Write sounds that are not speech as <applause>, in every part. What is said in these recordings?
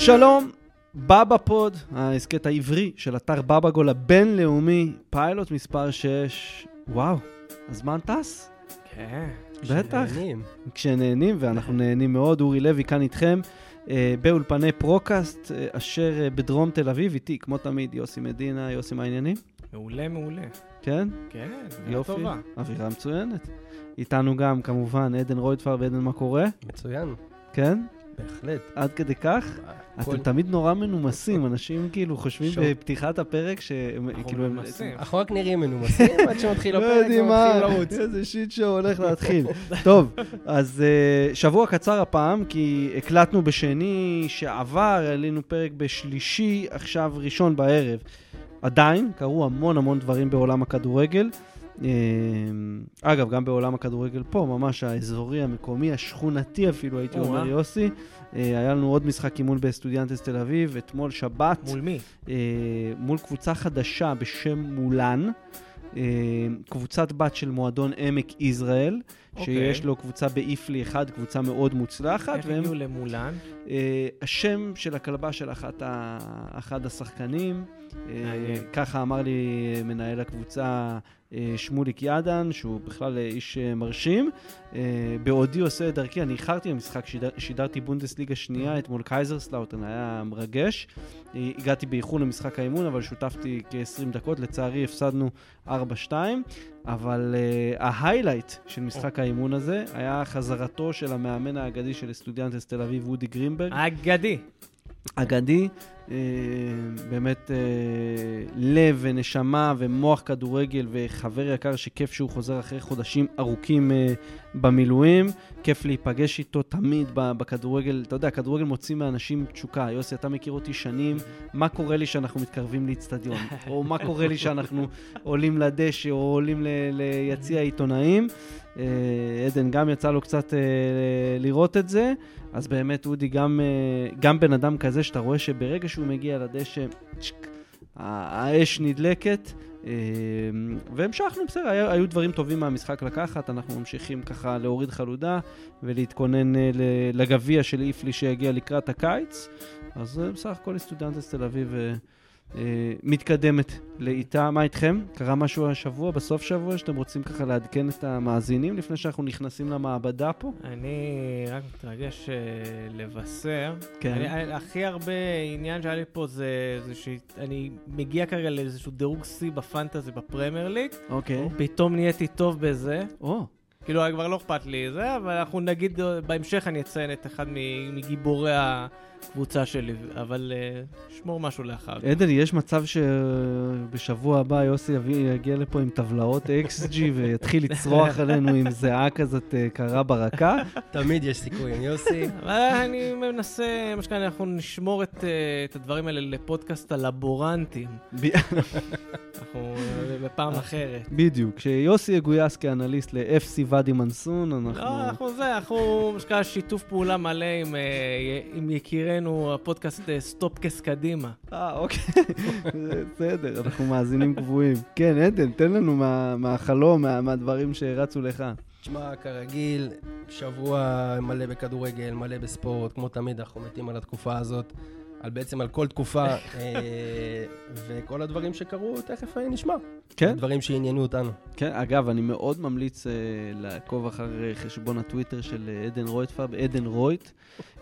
שלום, בבא פוד, ההסכת העברי של אתר בבא גול הבינלאומי, פיילוט מספר 6. וואו, הזמן טס? כן. בטח. שנהנים. כשנהנים, ואנחנו נהנים מאוד. אורי לוי כאן איתכם אה, באולפני פרוקאסט, אה, אשר אה, בדרום תל אביב, איתי, כמו תמיד, יוסי מדינה, יוסי, מה העניינים? מעולה, מעולה. כן? כן, יופי. טובה. אווירה מצוינת. איתנו גם, כמובן, עדן רויטפר ועדן, מה קורה? מצוין, כן? בהחלט. עד כדי כך? אתם תמיד נורא מנומסים, אנשים כאילו חושבים. בפתיחת הפרק שהם אנחנו כאילו... הם- מנומסים. אנחנו רק נראים מנומסים עד שמתחיל לא הפרק מה, ומתחיל לרוץ. איזה שיט שואו הולך להתחיל. טוב, אז אה, שבוע קצר הפעם, כי הקלטנו בשני שעבר, העלינו פרק בשלישי, עכשיו ראשון בערב. עדיין, קרו המון המון דברים בעולם הכדורגל. אה, אגב, גם בעולם הכדורגל פה, ממש האזורי, המקומי, השכונתי אפילו, הייתי או, אומר. יוסי. אה, היה לנו עוד משחק אימון בסטודיאנטס תל אביב, אתמול שבת. מול מי? אה, מול קבוצה חדשה בשם מולן, קבוצת בת של מועדון עמק יזרעאל, אוקיי. שיש לו קבוצה באיפלי אחד, קבוצה מאוד מוצלחת, איך והם, הגיעו למולן? אה, השם של הכלבה של אחת ה, אחד השחקנים, אה, מעניין. ככה אמר לי מנהל הקבוצה אה, שמוליק ידן, שהוא בכלל איש אה, מרשים. אה, בעודי עושה את דרכי, אני איחרתי למשחק, שידר, שידרתי בונדסליגה שנייה אתמול קייזרסלאוטן, היה מרגש. אה, הגעתי באיחור למשחק האימון, אבל שותפתי כ-20 דקות, לצערי הפסדנו 4-2, אבל uh, ההיילייט של משחק האימון הזה היה חזרתו של המאמן האגדי של סטודיאנטס תל אביב, וודי גרינברג. אגדי. אגדי, אה, באמת אה, לב ונשמה ומוח כדורגל וחבר יקר שכיף שהוא חוזר אחרי חודשים ארוכים אה, במילואים. כיף להיפגש איתו תמיד בכדורגל. אתה יודע, כדורגל מוציא מאנשים תשוקה. יוסי, אתה מכיר אותי שנים, מה קורה לי שאנחנו מתקרבים לאיצטדיון? או מה קורה לי שאנחנו עולים לדשא או עולים ליציע העיתונאים? אה, עדן גם יצא לו קצת אה, לראות את זה. אז באמת, אודי גם, אה, גם בן אדם כזה שאתה רואה שברגע שהוא מגיע לדשא, צ'ק, האש נדלקת. אה, והמשכנו, בסדר, היו, היו דברים טובים מהמשחק לקחת, אנחנו ממשיכים ככה להוריד חלודה ולהתכונן אה, לגביע של איפלי שיגיע לקראת הקיץ. אז אה, בסך הכל סטודנטס תל אביב מתקדמת לאיתה. מה איתכם? קרה משהו השבוע, בסוף שבוע, שאתם רוצים ככה לעדכן את המאזינים לפני שאנחנו נכנסים למעבדה פה? אני רק מתרגש אה, לבשר. כן. אני- הכי הרבה עניין שהיה לי פה זה זה שאני מגיע כרגע לאיזשהו דירוג שיא בפנטזי בפרמייר ליג. אוקיי. פתאום נהייתי טוב בזה. או, כאילו, כבר לא אכפת לי זה, אבל אנחנו נגיד, אה, בהמשך אני אציין את אחד מגיבורי הקבוצה שלי, אבל אה, שמור משהו לאחר כך. עדן, יש מצב שבשבוע הבא יוסי יביא, יגיע לפה עם טבלאות XG ויתחיל לצרוח עלינו עם זיעה כזאת אה, קרה ברקה? תמיד יש סיכויים, יוסי. אבל אני מנסה, מה שקרה, אנחנו נשמור את, אה, את הדברים האלה לפודקאסט הלבורנטים. אנחנו אה, בפעם אחרת. בדיוק, כשיוסי יגויס כאנליסט ל-FC ואדי מנסון, אנחנו... לא, אנחנו זה, אנחנו, מה שיתוף פעולה מלא עם, אה, עם יקירנו, הפודקאסט אה, סטופקס קדימה. אה, אוקיי, בסדר, אנחנו מאזינים קבועים. כן, עדן, תן לנו מה- מהחלום, מה- מהדברים שרצו לך. תשמע, כרגיל, שבוע מלא בכדורגל, מלא בספורט, כמו תמיד, אנחנו מתים על התקופה הזאת, על בעצם על כל תקופה, אה, וכל הדברים שקרו, תכף אה, נשמע. כן? דברים שעניינו אותנו. כן, אגב, אני מאוד ממליץ uh, לעקוב אחר חשבון הטוויטר של עדן רויטפרב, עדן רויט.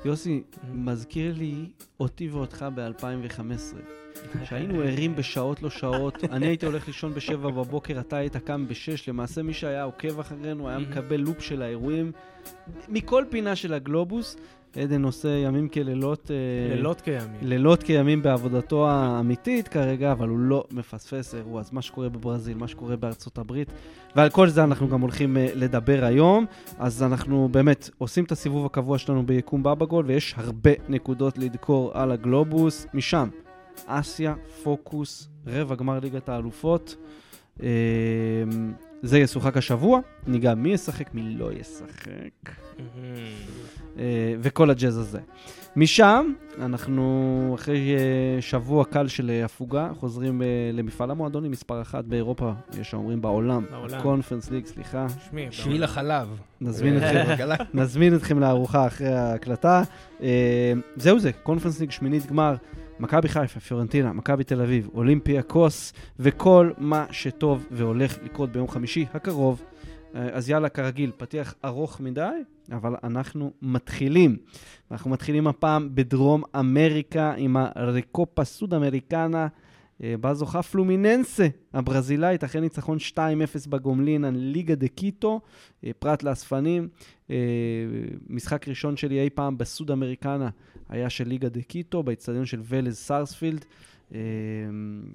יוסי, מזכיר לי אותי ואותך ב-2015. <laughs> שהיינו ערים בשעות לא שעות, אני הייתי הולך לישון בשבע בבוקר, אתה היית קם בשש, למעשה מי שהיה עוקב אחרינו היה מקבל לופ של האירועים מכל פינה של הגלובוס. עדן עושה ימים כלילות. אה, לילות קיימים. לילות כימים בעבודתו האמיתית כרגע, אבל הוא לא מפספס אירוע. אז מה שקורה בברזיל, מה שקורה בארצות הברית, ועל כל זה אנחנו גם הולכים uh, לדבר היום. אז אנחנו באמת עושים את הסיבוב הקבוע שלנו ביקום בבא גול, ויש הרבה נקודות לדקור על הגלובוס. משם, אסיה, פוקוס, רבע גמר ליגת האלופות. זה ישוחק השבוע, ניגע מי ישחק, מי לא ישחק. אה, וכל הג'אז הזה. משם, אנחנו אחרי אה, שבוע קל של אה, הפוגה, חוזרים למפעל המועדונים מספר אחת באירופה, יש האומרים בעולם, בעולם. הקונפרנס ליג, סליחה. שמי, שביל החלב. נזמין אתכם. <laughs> נזמין אתכם לארוחה אחרי ההקלטה. זהו זה, קונפרנס ליג שמינית גמר, מכבי חיפה, פיורנטינה, מכבי תל אביב, אולימפיה קוס, וכל מה שטוב והולך לקרות ביום חמישי הקרוב. אה, אז יאללה, כרגיל, פתיח ארוך מדי, אבל אנחנו מתחילים. אנחנו מתחילים הפעם בדרום אמריקה עם הריקופה סוד אמריקנה. אה, בה זוכה פלומיננסה הברזילאית, אחרי ניצחון 2-0 בגומלין על ליגה דה קיטו, אה, פרט לאספנים. אה, משחק ראשון שלי אי פעם בסוד אמריקנה היה של ליגה דה קיטו, באצטדיון של ולז סארספילד. אה,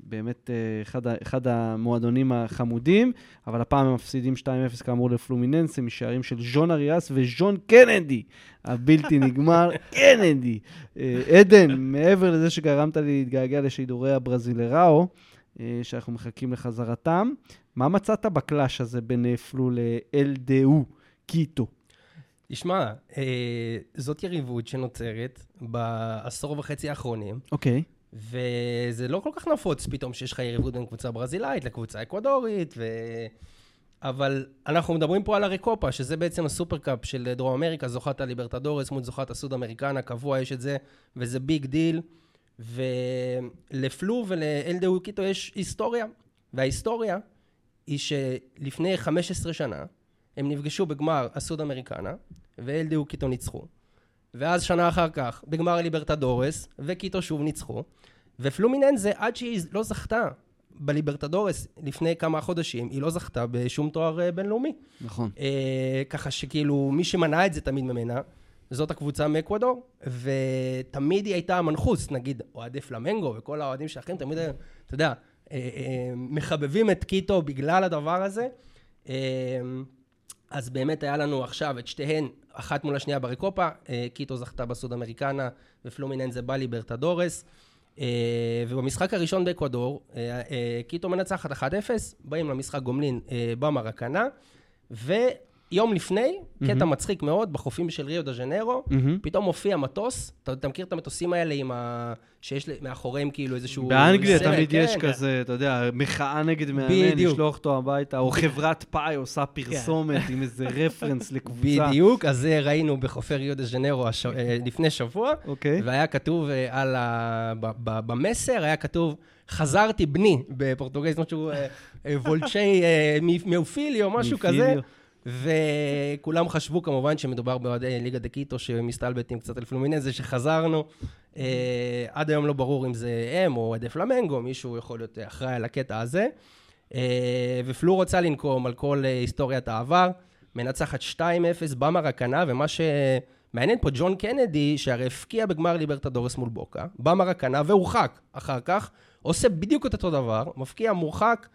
באמת אה, אחד, אחד המועדונים החמודים, אבל הפעם הם מפסידים 2-0 כאמור לפלומיננסה, משערים של ז'ון אריאס וז'ון קנדי, הבלתי <laughs> נגמר, קנדי. אה, עדן, מעבר לזה שגרמת לי להתגעגע לשידורי הברזילראו, אה, שאנחנו מחכים לחזרתם, מה מצאת בקלאש הזה בין פלו לאלדאו, קיטו? תשמע, אה, זאת יריבות שנוצרת בעשור וחצי האחרונים, אוקיי. וזה לא כל כך נפוץ פתאום שיש לך יריבות בין קבוצה ברזילאית לקבוצה אקוודורית, ו... אבל אנחנו מדברים פה על הרקופה, שזה בעצם הסופרקאפ של דרום אמריקה, זוכת הליברטדורס מול זוכת הסוד אמריקנה, קבוע יש את זה, וזה big deal. ולפלו ול LDU קיטו יש היסטוריה, וההיסטוריה היא שלפני 15 שנה הם נפגשו בגמר הסוד אמריקנה, ו LDU קיטו ניצחו. ואז שנה אחר כך, בגמר ליברטדורס, וקיטו שוב ניצחו. ופלומיננזה, עד שהיא לא זכתה בליברטדורס לפני כמה חודשים, היא לא זכתה בשום תואר אה, בינלאומי. נכון. אה, ככה שכאילו, מי שמנע את זה תמיד ממנה, זאת הקבוצה מאקוודור, ותמיד היא הייתה המנחוס, נגיד, אוהדי פלמנגו וכל האוהדים שלכם, תמיד, היו, אתה יודע, אה, אה, מחבבים את קיטו בגלל הדבר הזה. אה, אז באמת היה לנו עכשיו את שתיהן, אחת מול השנייה ברקופה, אה, קיטו זכתה בסוד אמריקנה ופלומיננזה בליברטדורס. אה, ובמשחק הראשון באקוודור, אה, קיטו מנצחת 1-0, באים למשחק גומלין במרקנה, ויום לפני, קטע מהמם. מצחיק מאוד, בחופים של ריו דה ז'נרו, מהמם. פתאום מופיע מטוס, אתה, אתה מכיר את המטוסים האלה עם ה... שיש מאחוריהם כאילו איזשהו... באנגליה סרט, תמיד כן, יש כזה, אתה יודע, מחאה נגד מאמן. לשלוח אותו הביתה, או חברת פאי עושה פרסומת עם איזה <laughs> רפרנס לקבוצה. בדיוק, אז זה ראינו בחופי ריו דה ז'נרו הש... אה, לפני שבוע, אוקיי. והיה כתוב אה, על ה... במסר, היה כתוב, חזרתי בני, בפורטוגזית, משהו אה, voltei או משהו כזה. וכולם חשבו כמובן שמדובר באוהדי ליגה דה קיטו שמסתלבטים קצת על פלומינזה שחזרנו. אה, עד היום לא ברור אם זה הם או אוהדי פלמנגו, מישהו יכול להיות אחראי על הקטע הזה. אה, ופלו רוצה לנקום על כל אה, היסטוריית העבר, מנצחת 2-0 במרקנה, ומה שמעניין פה, ג'ון קנדי, שהרי הפקיע בגמר ליברטדורס מול בוקה, במרקנה, והורחק אחר כך, עושה בדיוק את אותו דבר, מפקיע מורחק,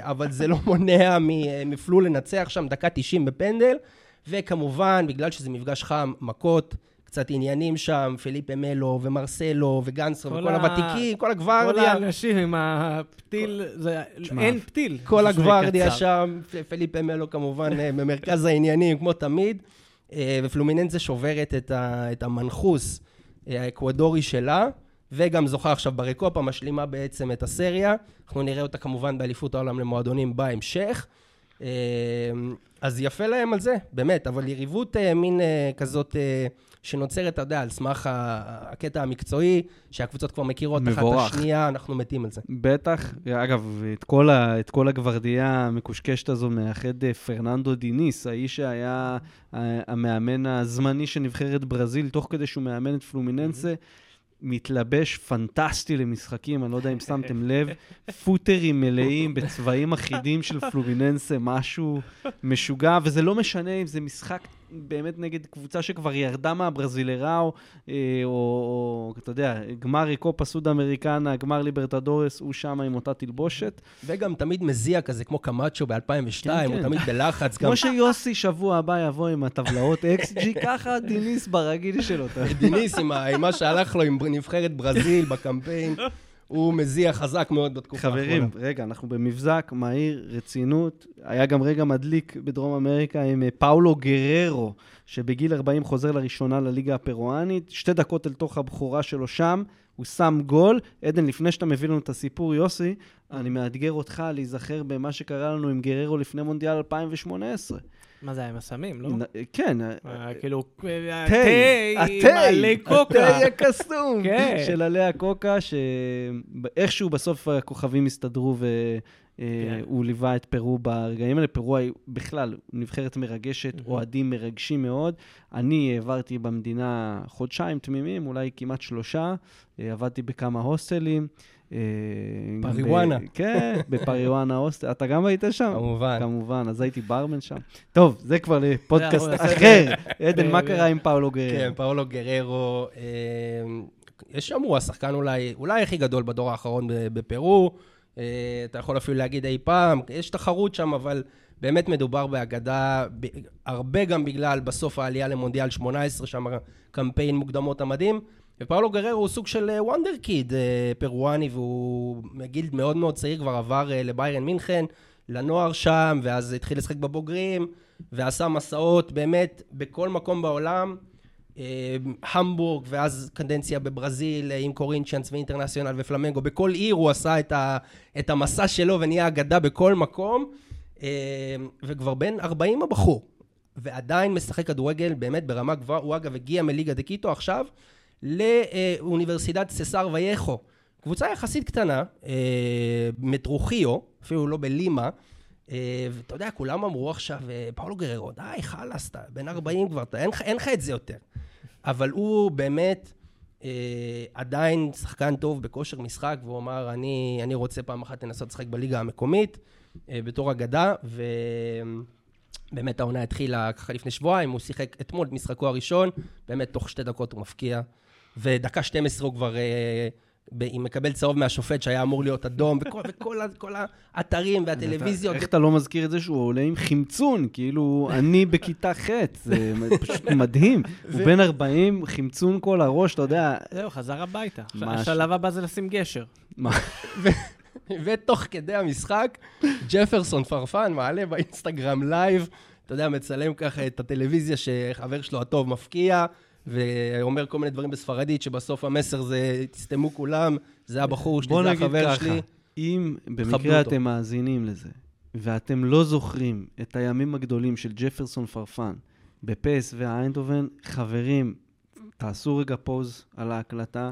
אבל זה לא מונע מפלו לנצח שם דקה 90 בפנדל, וכמובן, בגלל שזה מפגש חם, מכות, קצת עניינים שם, פליפה מלו ומרסלו וגנסרו כל וכל ה- הוותיקים, כל כל הגוורדיה. האנשים עם הפתיל, זה- תשמע, אין פתיל. כל קצר. שם, פ- פליפה מלו כמובן אה, במרכז העניינים, כמו תמיד. אה, ופלומיננזה שוברת את, ה, את המנחוס אה, האקוודורי שלה, וגם זוכה עכשיו ברקופה, משלימה בעצם את הסריה. אנחנו נראה אותה כמובן באליפות העולם למועדונים בהמשך. אה, אז יפה להם על זה, באמת, אבל יריבות אה, מין אה, כזאת שנוצרת, אתה יודע, על סמך הקטע המקצועי, שהקבוצות כבר מכירות אחת את מבורך. השנייה, אנחנו מתים על זה. בטח, אגב, את כל, ה, את כל הגוורדיה המקושקשת הזו מאחד פרננדו דיניס, האיש שהיה המאמן הזמני של נבחרת ברזיל, תוך כדי שהוא מאמן את פלומיננסה, מתלבש פנטסטי למשחקים, אני לא יודע אם שמתם לב, פוטרים מלאים בצבעים אחידים של פלומיננסה, משהו משוגע, וזה לא משנה אם זה משחק באמת נגד קבוצה שכבר ירדה מהברזילראו, אה, או, או אתה יודע, גמר ריקופה סוד אמריקנה, גמר ליברטדורס, הוא שם עם אותה תלבושת. וגם תמיד מזיע כזה, כמו קמאצ'ו ב-2002, כן, הוא כן. תמיד בלחץ. גם כמו שיוסי שבוע הבא יבוא עם הטבלאות <laughs> XG, ככה דיניס ברגיל שלו. דיניס עם מה שהלך לו עם נבחרת ברזיל בקמפיין. <laughs> הוא מזיע חזק מאוד בתקופה האחרונה. חברים, רגע, אנחנו במבזק, מהיר, רצינות. היה גם רגע מדליק בדרום אמריקה עם אה, פאולו גררו, שבגיל 40 חוזר לראשונה לליגה הפרואנית. שתי דקות אל תוך הבכורה שלו שם, הוא שם גול. עדן, לפני שאתה מביא לנו את הסיפור, יוסי, אני מאתגר אותך להיזכר במה שקרה לנו עם גררו לפני מונדיאל 2018. מה זה היה עם הסמים, לא? כן, אה, כאילו, אה, התה, תה עם עלי קוקה. התה הקסום <laughs> כן. של עלי הקוקה, שאיכשהו בסוף הכוכבים הסתדרו כן. והוא ליווה את פרו ברגעים האלה. פרו בכלל נבחרת מרגשת. אוהדים מרגשים מאוד. אני העברתי במדינה חודשיים תמימים, אולי כמעט שלושה. אה, עבדתי בכמה הוסטלים. אה, פריוואנה. כן, בפריוואנה הוסטל. אתה גם היית שם? כמובן. כמובן, אז הייתי ברמן שם. טוב, זה כבר לפודקאסט זה, אבל- אחר. <laughs> עדן, מה ב- קרה עם פאולו גררו? כן, פאולו גררו, אה, יש שם, הוא השחקן אולי, אולי הכי גדול בדור האחרון בפרו. אה, אתה יכול אפילו להגיד אי פעם, יש תחרות שם, אבל באמת מדובר באגדה, הרבה גם בגלל בסוף העלייה למונדיאל 18, שם קמפיין מוקדמות המדהים. ופאולו גררו הוא סוג של וונדר קיד פרואני, והוא מגיל מאוד מאוד צעיר כבר עבר אה, לביירן מינכן, לנוער שם, ואז התחיל לשחק בבוגרים, ועשה מסעות באמת בכל מקום בעולם. אה, המבורג, ואז קדנציה בברזיל אה, עם קורינצ'אנס ואינטרנציונל ופלמנגו. בכל עיר הוא עשה את, ה, את המסע שלו ונהיה אגדה בכל מקום. אה, וכבר בן 40 הבחור, ועדיין משחק כדורגל באמת ברמה גבוהה. הוא אגב הגיע מליגה דה קיטו עכשיו לאוניברסיטת ססר וייכו. קבוצה יחסית קטנה, אה, מטרוכיו, אפילו לא בלימה. אה, ואתה יודע, כולם אמרו עכשיו, אה, פאולו גררו, די, חלאס, אתה בן 40 כבר, אתה, אין, לך- את זה יותר. אבל הוא באמת עדיין שחקן טוב בכושר משחק, והוא אמר, אני, אני רוצה פעם אחת לנסות לשחק בליגה המקומית, בתור אגדה, ובאמת העונה התחילה ככה לפני שבועיים, הוא שיחק אתמול את משחקו הראשון, באמת תוך שתי דקות הוא מפקיע, ודקה 12 הוא כבר... אה, ב- אם מקבל צהוב מהשופט שהיה אמור להיות אדום, וכל, <laughs> וכל כל האתרים והטלוויזיות. איך אתה לא מזכיר את זה שהוא עולה עם חמצון? כאילו, אני בכיתה ח', זה פשוט מדהים. הוא בן 40, חמצון כל הראש, אתה יודע, זהו, חזר הביתה. השלב הבא זה לשים גשר. מה- ותוך כדי המשחק, ג'פרסון פרפן מעלה באינסטגרם live, אתה יודע, מצלם ככה את הטלוויזיה שחבר שלו הטוב מבקיע, ואומר כל מיני דברים בספרדית, שבסוף המסר זה, תסתמו כולם, זה הבחור שלי, בוא זה נגיד החבר ככה, שלי. אם כבדו במקרה אותו. אתם מאזינים לזה, ואתם לא זוכרים את הימים הגדולים של ג'פרסון פרפן בפס ואיינדובן, חברים, תעשו רגע פוז על ההקלטה,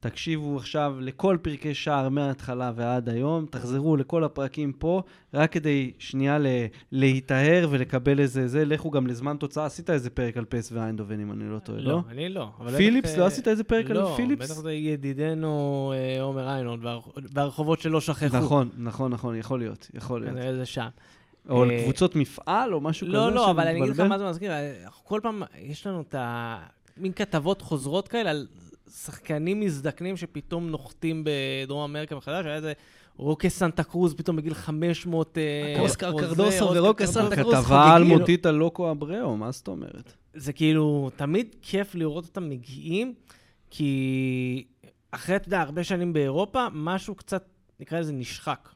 תקשיבו עכשיו לכל פרקי שער מההתחלה ועד היום, תחזרו לכל הפרקים פה, רק כדי שנייה ל- להיטהר ולקבל איזה זה, לכו גם לזמן תוצאה, עשית איזה פרק על פס ואיינדובן, אם אני לא טועה, לא? אני לא. פיליפס? לא אה, עשית איזה פרק על לא, פיליפס? בטח זה ידידנו אה, עומר איינון והרח- והרחובות שלא שכחו. נכון, נכון, נכון, יכול להיות, יכול להיות. זה שם. או על אה, קבוצות מפעל או משהו כזה לא, לא, אבל אני אגיד לך? מה זה מזכיר. כל פעם, יש לנו את ה... מין כתבות חוזרות כאלה על שחקנים מזדקנים שפתאום נוחתים בדרום אמריקה מחדש. היה איזה רוקה סנטה קרוז פתאום בגיל 500... אה, אוסקר קרדוסו ורוקה. סנטה קרוז כתבה על חוגגים. מוטיטה לוקו אבראו, מה זאת אומרת? זה כאילו, תמיד כיף לראות אותם מגיעים, כי אחרי, אתה יודע, הרבה שנים באירופה, משהו קצת, נקרא לזה, נשחק.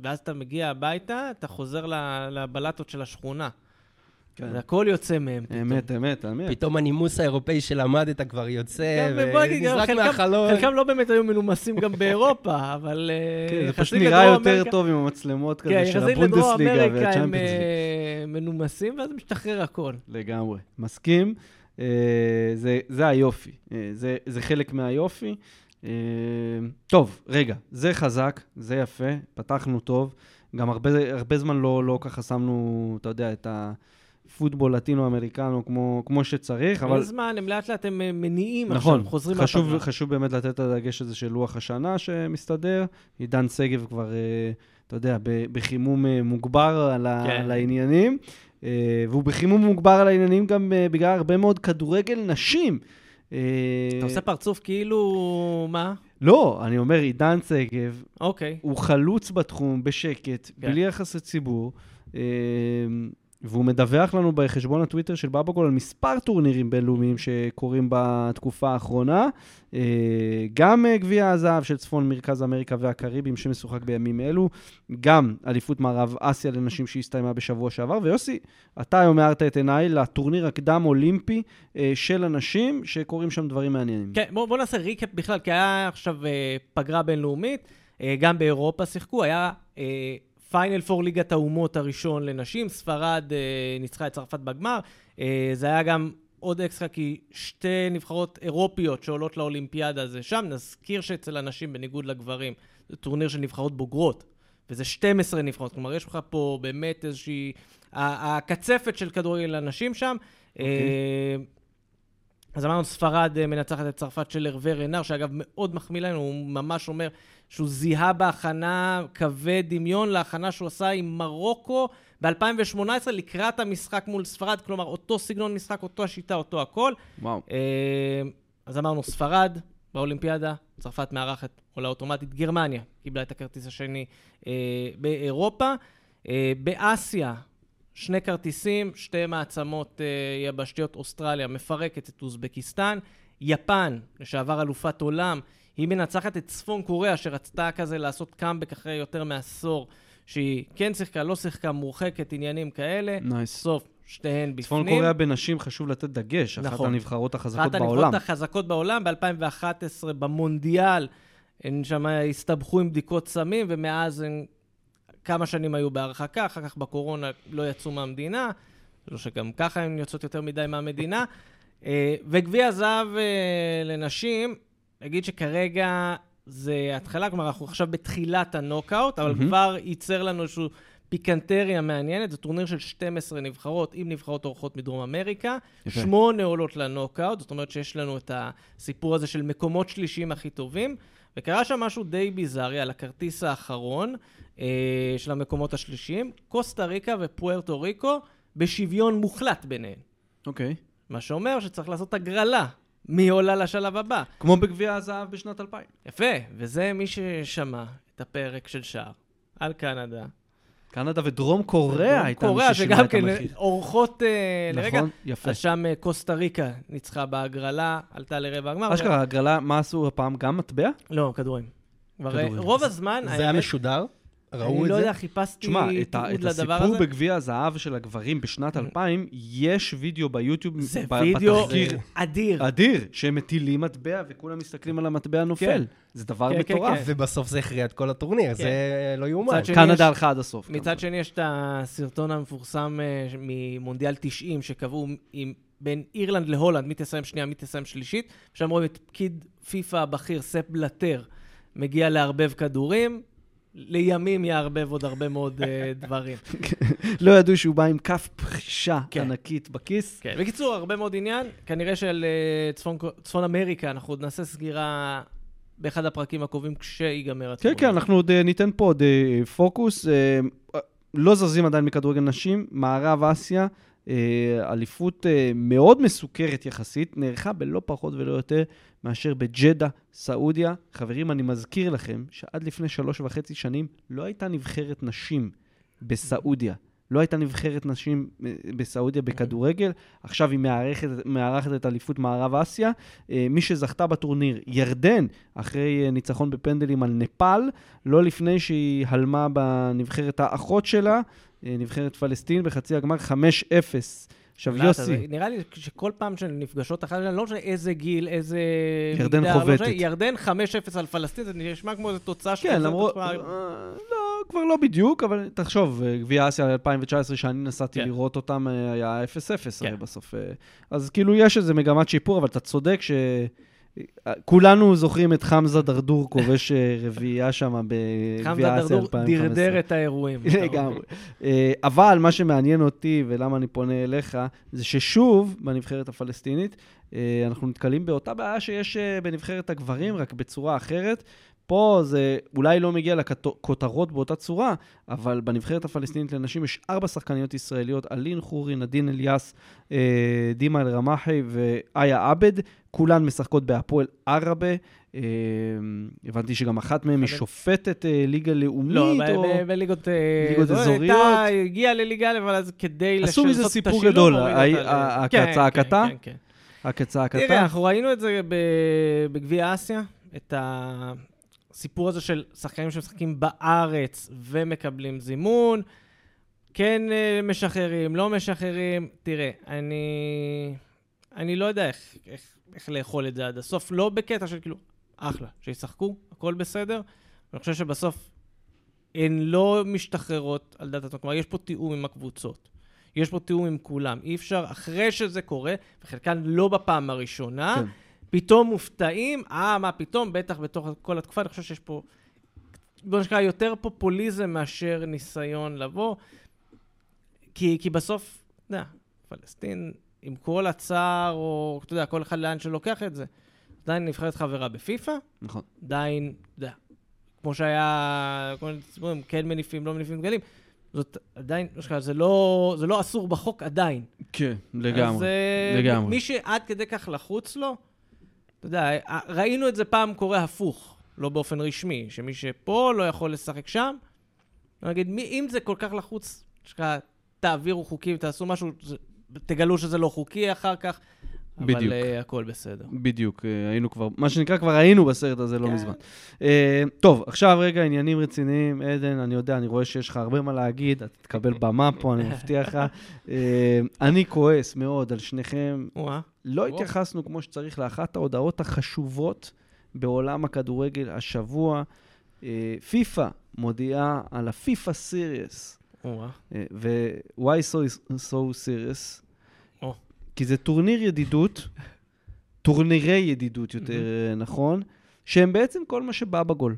ואז אתה מגיע הביתה, אתה חוזר לבלטות של השכונה. והכל יוצא מהם. פתאום. אמת, אמת, אמת. פתאום הנימוס האירופאי שלמדת כבר יוצא, ונזרק מהחלון. חלקם לא באמת היו מנומסים גם באירופה, אבל... אה, כן, זה פשוט נראה יותר טוב עם המצלמות כן, כזה של יחסית לדרום הבונדסליגה הם והצ'מפיונס ליג. אה, מנומסים, ואז משתחרר הכל. לגמרי. מסכים. אה, זה, זה היופי. זה, זה חלק מהיופי. טוב, רגע, זה חזק, זה יפה, פתחנו טוב. גם הרבה, הרבה זמן לא, לא ככה שמנו, אתה יודע, את הפוטבול לטינו-אמריקנו כמו, כמו שצריך, אבל... אבל... זמן, הם לאט לאט הם אה, מניעים נכון, עכשיו, חוזרים חשוב, מהפגרה. חשוב באמת לתת את הדגש הזה של לוח השנה שמסתדר. עידן שגב כבר, אה, אתה יודע, בחימום אה, מוגבר על, ה- כן. על העניינים, והוא בחימום מוגבר על העניינים גם בגלל הרבה מאוד כדורגל נשים. אתה עושה פרצוף כאילו... מה? לא, אני אומר, עידן שגב אוקיי. הוא חלוץ בתחום, בשקט, כן. בלי יחסי ציבור. והוא מדווח לנו בחשבון הטוויטר של בבגול על מספר טורנירים בינלאומיים שקורים בתקופה האחרונה. אה, גם אה, גביע הזהב של צפון מרכז אמריקה והקריבים שמשוחק בימים אלו, גם אליפות מערב אסיה לנשים שהסתיימה בשבוע שעבר. ויוסי, אתה היום הארת את עיניי לטורניר הקדם-אולימפי אה, של הנשים, שקורים שם דברים מעניינים. כן, בואו בוא נעשה recap בכלל, כי היה עכשיו פגרה בינלאומית, גם באירופה שיחקו, היה... פיינל פור ליגת האומות הראשון לנשים, ספרד אה, ניצחה את צרפת בגמר. אה, זה היה גם עוד אקסטרה, כי שתי נבחרות אירופיות שעולות לאולימפיאדה זה שם. נזכיר שאצל הנשים, בניגוד לגברים, זה טורניר של נבחרות בוגרות, וזה 12 נבחרות. כלומר, יש לך פה באמת איזושהי... הקצפת של כדורגל לנשים שם. Okay. אוקיי. אה, אז אמרנו, ספרד אה, מנצחת את צרפת של הרווה רנר, שאגב מאוד מחמיא לנו, הוא ממש אומר שהוא זיהה בהכנה קווי דמיון להכנה שהוא עשה עם מרוקו ב-2018 לקראת המשחק מול ספרד, כלומר, אותו סגנון משחק, אותו השיטה, אותו הכל. וואו. אה, אז אמרנו, ספרד באולימפיאדה, צרפת מארחת עולה אוטומטית, גרמניה קיבלה את הכרטיס השני אה, באירופה. באסיה, שני כרטיסים, שתי מעצמות יבשתיות, אוסטרליה מפרקת את אוזבקיסטן, יפן, לשעבר אלופת עולם, היא מנצחת את צפון קוריאה, שרצתה כזה לעשות קאמבק אחרי יותר מעשור, שהיא כן שיחקה, לא שיחקה, מורחקת, עניינים כאלה. נייס. Nice. סוף, שתיהן בפנים. צפון קוריאה בנשים חשוב לתת דגש, נכון. אחת הנבחרות החזקות אחת בעולם. אחת הנבחרות החזקות בעולם, ב-2011 במונדיאל, הן שם הסתבכו עם בדיקות סמים, ומאז הן כמה שנים היו בהרחקה, אחר כך בקורונה לא יצאו מהמדינה, לא שגם ככה הן יוצאות יותר מדי מהמדינה. אה, וגביע הזהב אה, לנשים, נגיד שכרגע זה התחלה, כלומר, אנחנו עכשיו בתחילת הנוקאוט, אבל mm-hmm. כבר ייצר לנו איזושהי פיקנטריה מעניינת. זה טורניר של 12 נבחרות, עם נבחרות אורחות מדרום אמריקה. יפה. שמונה עולות לנוקאוט, זאת אומרת שיש לנו את הסיפור הזה של מקומות שלישיים הכי טובים. וקרה שם משהו די ביזארי על הכרטיס האחרון אה, של המקומות השלישיים, קוסטה ריקה ופוארטו ריקו בשוויון מוחלט ביניהן. אוקיי. Okay. מה שאומר שצריך לעשות הגרלה. מי עולה לשלב הבא. כמו בגביע הזהב בשנת 2000. יפה, וזה מי ששמע את הפרק של שער על קנדה, קנדה ודרום קוריאה הייתה מי ששינה את המחיר. קוריאה, שגם כן אורחות uh, נכון, לרגע. נכון, יפה. אז שם uh, קוסטה ריקה ניצחה בהגרלה, עלתה לרבע הגמר. אשכרה, הגרלה, מה עשו הפעם? גם מטבע? לא, כדורים. כדורים. רוב הזמן... זה היה משודר? ראו את זה? אני לא יודע, חיפשתי תיעוד לדבר הזה. תשמע, את הסיפור בגביע הזהב של הגברים בשנת 2000, יש וידאו ביוטיוב, זה וידאו אדיר. אדיר, שהם מטילים מטבע וכולם מסתכלים על המטבע נופל. כן. זה דבר כן, כן מטורף. כן, ובסוף זה הכריע את כל הטורניר, כן. זה לא יאומן. קנדה הלכה עד הסוף. מצד שני, יש את הסרטון המפורסם אה, ממונדיאל 90, שקבעו עם... בין אירלנד להולנד, מי תסיים שנייה, מי תסיים שלישית. שם רואים את פקיד פיפ"א הבכיר, ספ בלטר, מגיע לערבב כדורים, לימים יערבב עוד הרבה מאוד uh, <laughs> דברים. לא ידעו שהוא בא עם כף פחישה כן. ענקית בכיס. כן. בקיצור, הרבה מאוד עניין. כנראה של uh, צפון, אמריקה, אנחנו עוד נעשה סגירה באחד הפרקים הקרובים כשיגמר הטורניר. כן, כן, אנחנו עוד uh, ניתן פה עוד פוקוס. לא זזים עדיין מכדורגל נשים, מערב אסיה. אליפות מאוד מסוקרת יחסית, נערכה בלא פחות ולא יותר מאשר בג'דה, סעודיה. חברים, אני מזכיר לכם שעד לפני שלוש וחצי שנים לא הייתה נבחרת נשים בסעודיה. לא הייתה נבחרת נשים אה, בסעודיה בכדורגל, עכשיו היא מארחת, מארחת את אליפות מערב אסיה. אה, מי שזכתה בטורניר, ירדן, אחרי אה, ניצחון בפנדלים על נפאל, לא לפני שהיא הלמה בנבחרת האחות שלה, נבחרת פלסטין, בחצי הגמר 5-0. עכשיו, יוסי... נראה לי שכל פעם שהן נפגשות אחת, לא משנה איזה גיל, איזה... ירדן לא חובטת. לא ירדן 5-0 על פלסטין, זה נשמע כמו איזו תוצאה כן, למרות... אה, לא, כבר לא בדיוק, אבל תחשוב, אה, גביע אסיה 2019, שאני נסעתי כן. לראות אותם, אה, היה 0-0 כן. בסוף. אז כאילו, יש איזה מגמת שיפור, אבל אתה צודק ש... כולנו זוכרים את חמזה דרדור כובש אה, רביעייה שם בגביע אסיה 2015. חמזה דרדור דרדר את האירועים. לגמרי. אה, אבל מה שמעניין אותי ולמה אני פונה אליך, זה ששוב, בנבחרת הפלסטינית, אה, אנחנו נתקלים באותה בעיה שיש בנבחרת הגברים, רק בצורה אחרת. פה זה אולי לא מגיע לכותרות באותה צורה, אבל בנבחרת הפלסטינית לנשים יש ארבע שחקניות ישראליות, אלין חורי, נדין אליאס, דימה אל-רמחי ואיה עבד, כולן משחקות בהפועל עראבה. אה, הבנתי שגם אחת מהן היא שופטת אה, ליגה לאומית, לא. בליגות ליגות אה, אזוריות. הייתה, הגיעה לליגה, אבל אז כדי עשו מזה לעשות את סיפור השילוב, גדול, הורידו ה- אותה ל- ה- כן? כן, כן, כן. הכצעקתה? תראה, אנחנו ראינו את זה בגביע אסיה, את הסיפור הזה של שחקנים שמשחקים בארץ ומקבלים זימון, כן משחררים, לא משחררים. תראה, אני, אני לא יודע איך, איך, איך לאכול את זה עד הסוף, לא בקטע של כאילו, אחלה, שישחקו, הכל בסדר. אני חושב שבסוף הן לא משתחררות על דעת עצמן. כלומר, יש פה תיאום עם הקבוצות. יש פה תיאום עם כולם. אי אפשר, אחרי שזה קורה, וחלקן לא בפעם הראשונה, כן. פתאום מופתעים, אה, מה פתאום, בטח בתוך כל התקופה, אני חושב שיש פה, בוא נשכח, יותר פופוליזם מאשר ניסיון לבוא. כי, כי בסוף, אתה יודע, פלסטין, עם כל הצער, או אתה יודע, כל אחד לאן שלוקח את זה, עדיין נבחרת חברה בפיפ"א, נכון. עדיין, אתה יודע, כמו שהיה, כל מיני ציבורים, כן מניפים, לא מניפים דגלים, זאת עדיין, זה לא, זה לא אסור בחוק עדיין. כן, אז לגמרי. אה, לגמרי. מי שעד כדי כך לחוץ לו, אתה יודע, אה, ראינו את זה פעם קורה הפוך, לא באופן רשמי, שמי שפה לא יכול לשחק שם. נגיד, מי, אם זה כל כך לחוץ, שקרה, תעבירו חוקים, תעשו משהו, זה, תגלו שזה לא חוקי אחר כך, בדיוק. אבל uh, הכל בסדר. בדיוק, אה, היינו כבר, מה שנקרא, כבר היינו בסרט הזה לא כן. מזמן. אה, טוב, עכשיו רגע, עניינים רציניים. עדן, אני יודע, אני רואה שיש לך הרבה מה להגיד, אתה תקבל במה פה, אני מבטיח לך. אה, אני כועס מאוד על שניכם. לא. התייחסנו כמו שצריך לאחת ההודעות החשובות בעולם הכדורגל השבוע. פיפ"א מודיעה על הפיפ"א סיריוס. ו-why so, so serious? או. כי זה טורניר ידידות, טורנירי ידידות יותר אה, נכון, שהם בעצם כל מה שבא בגול.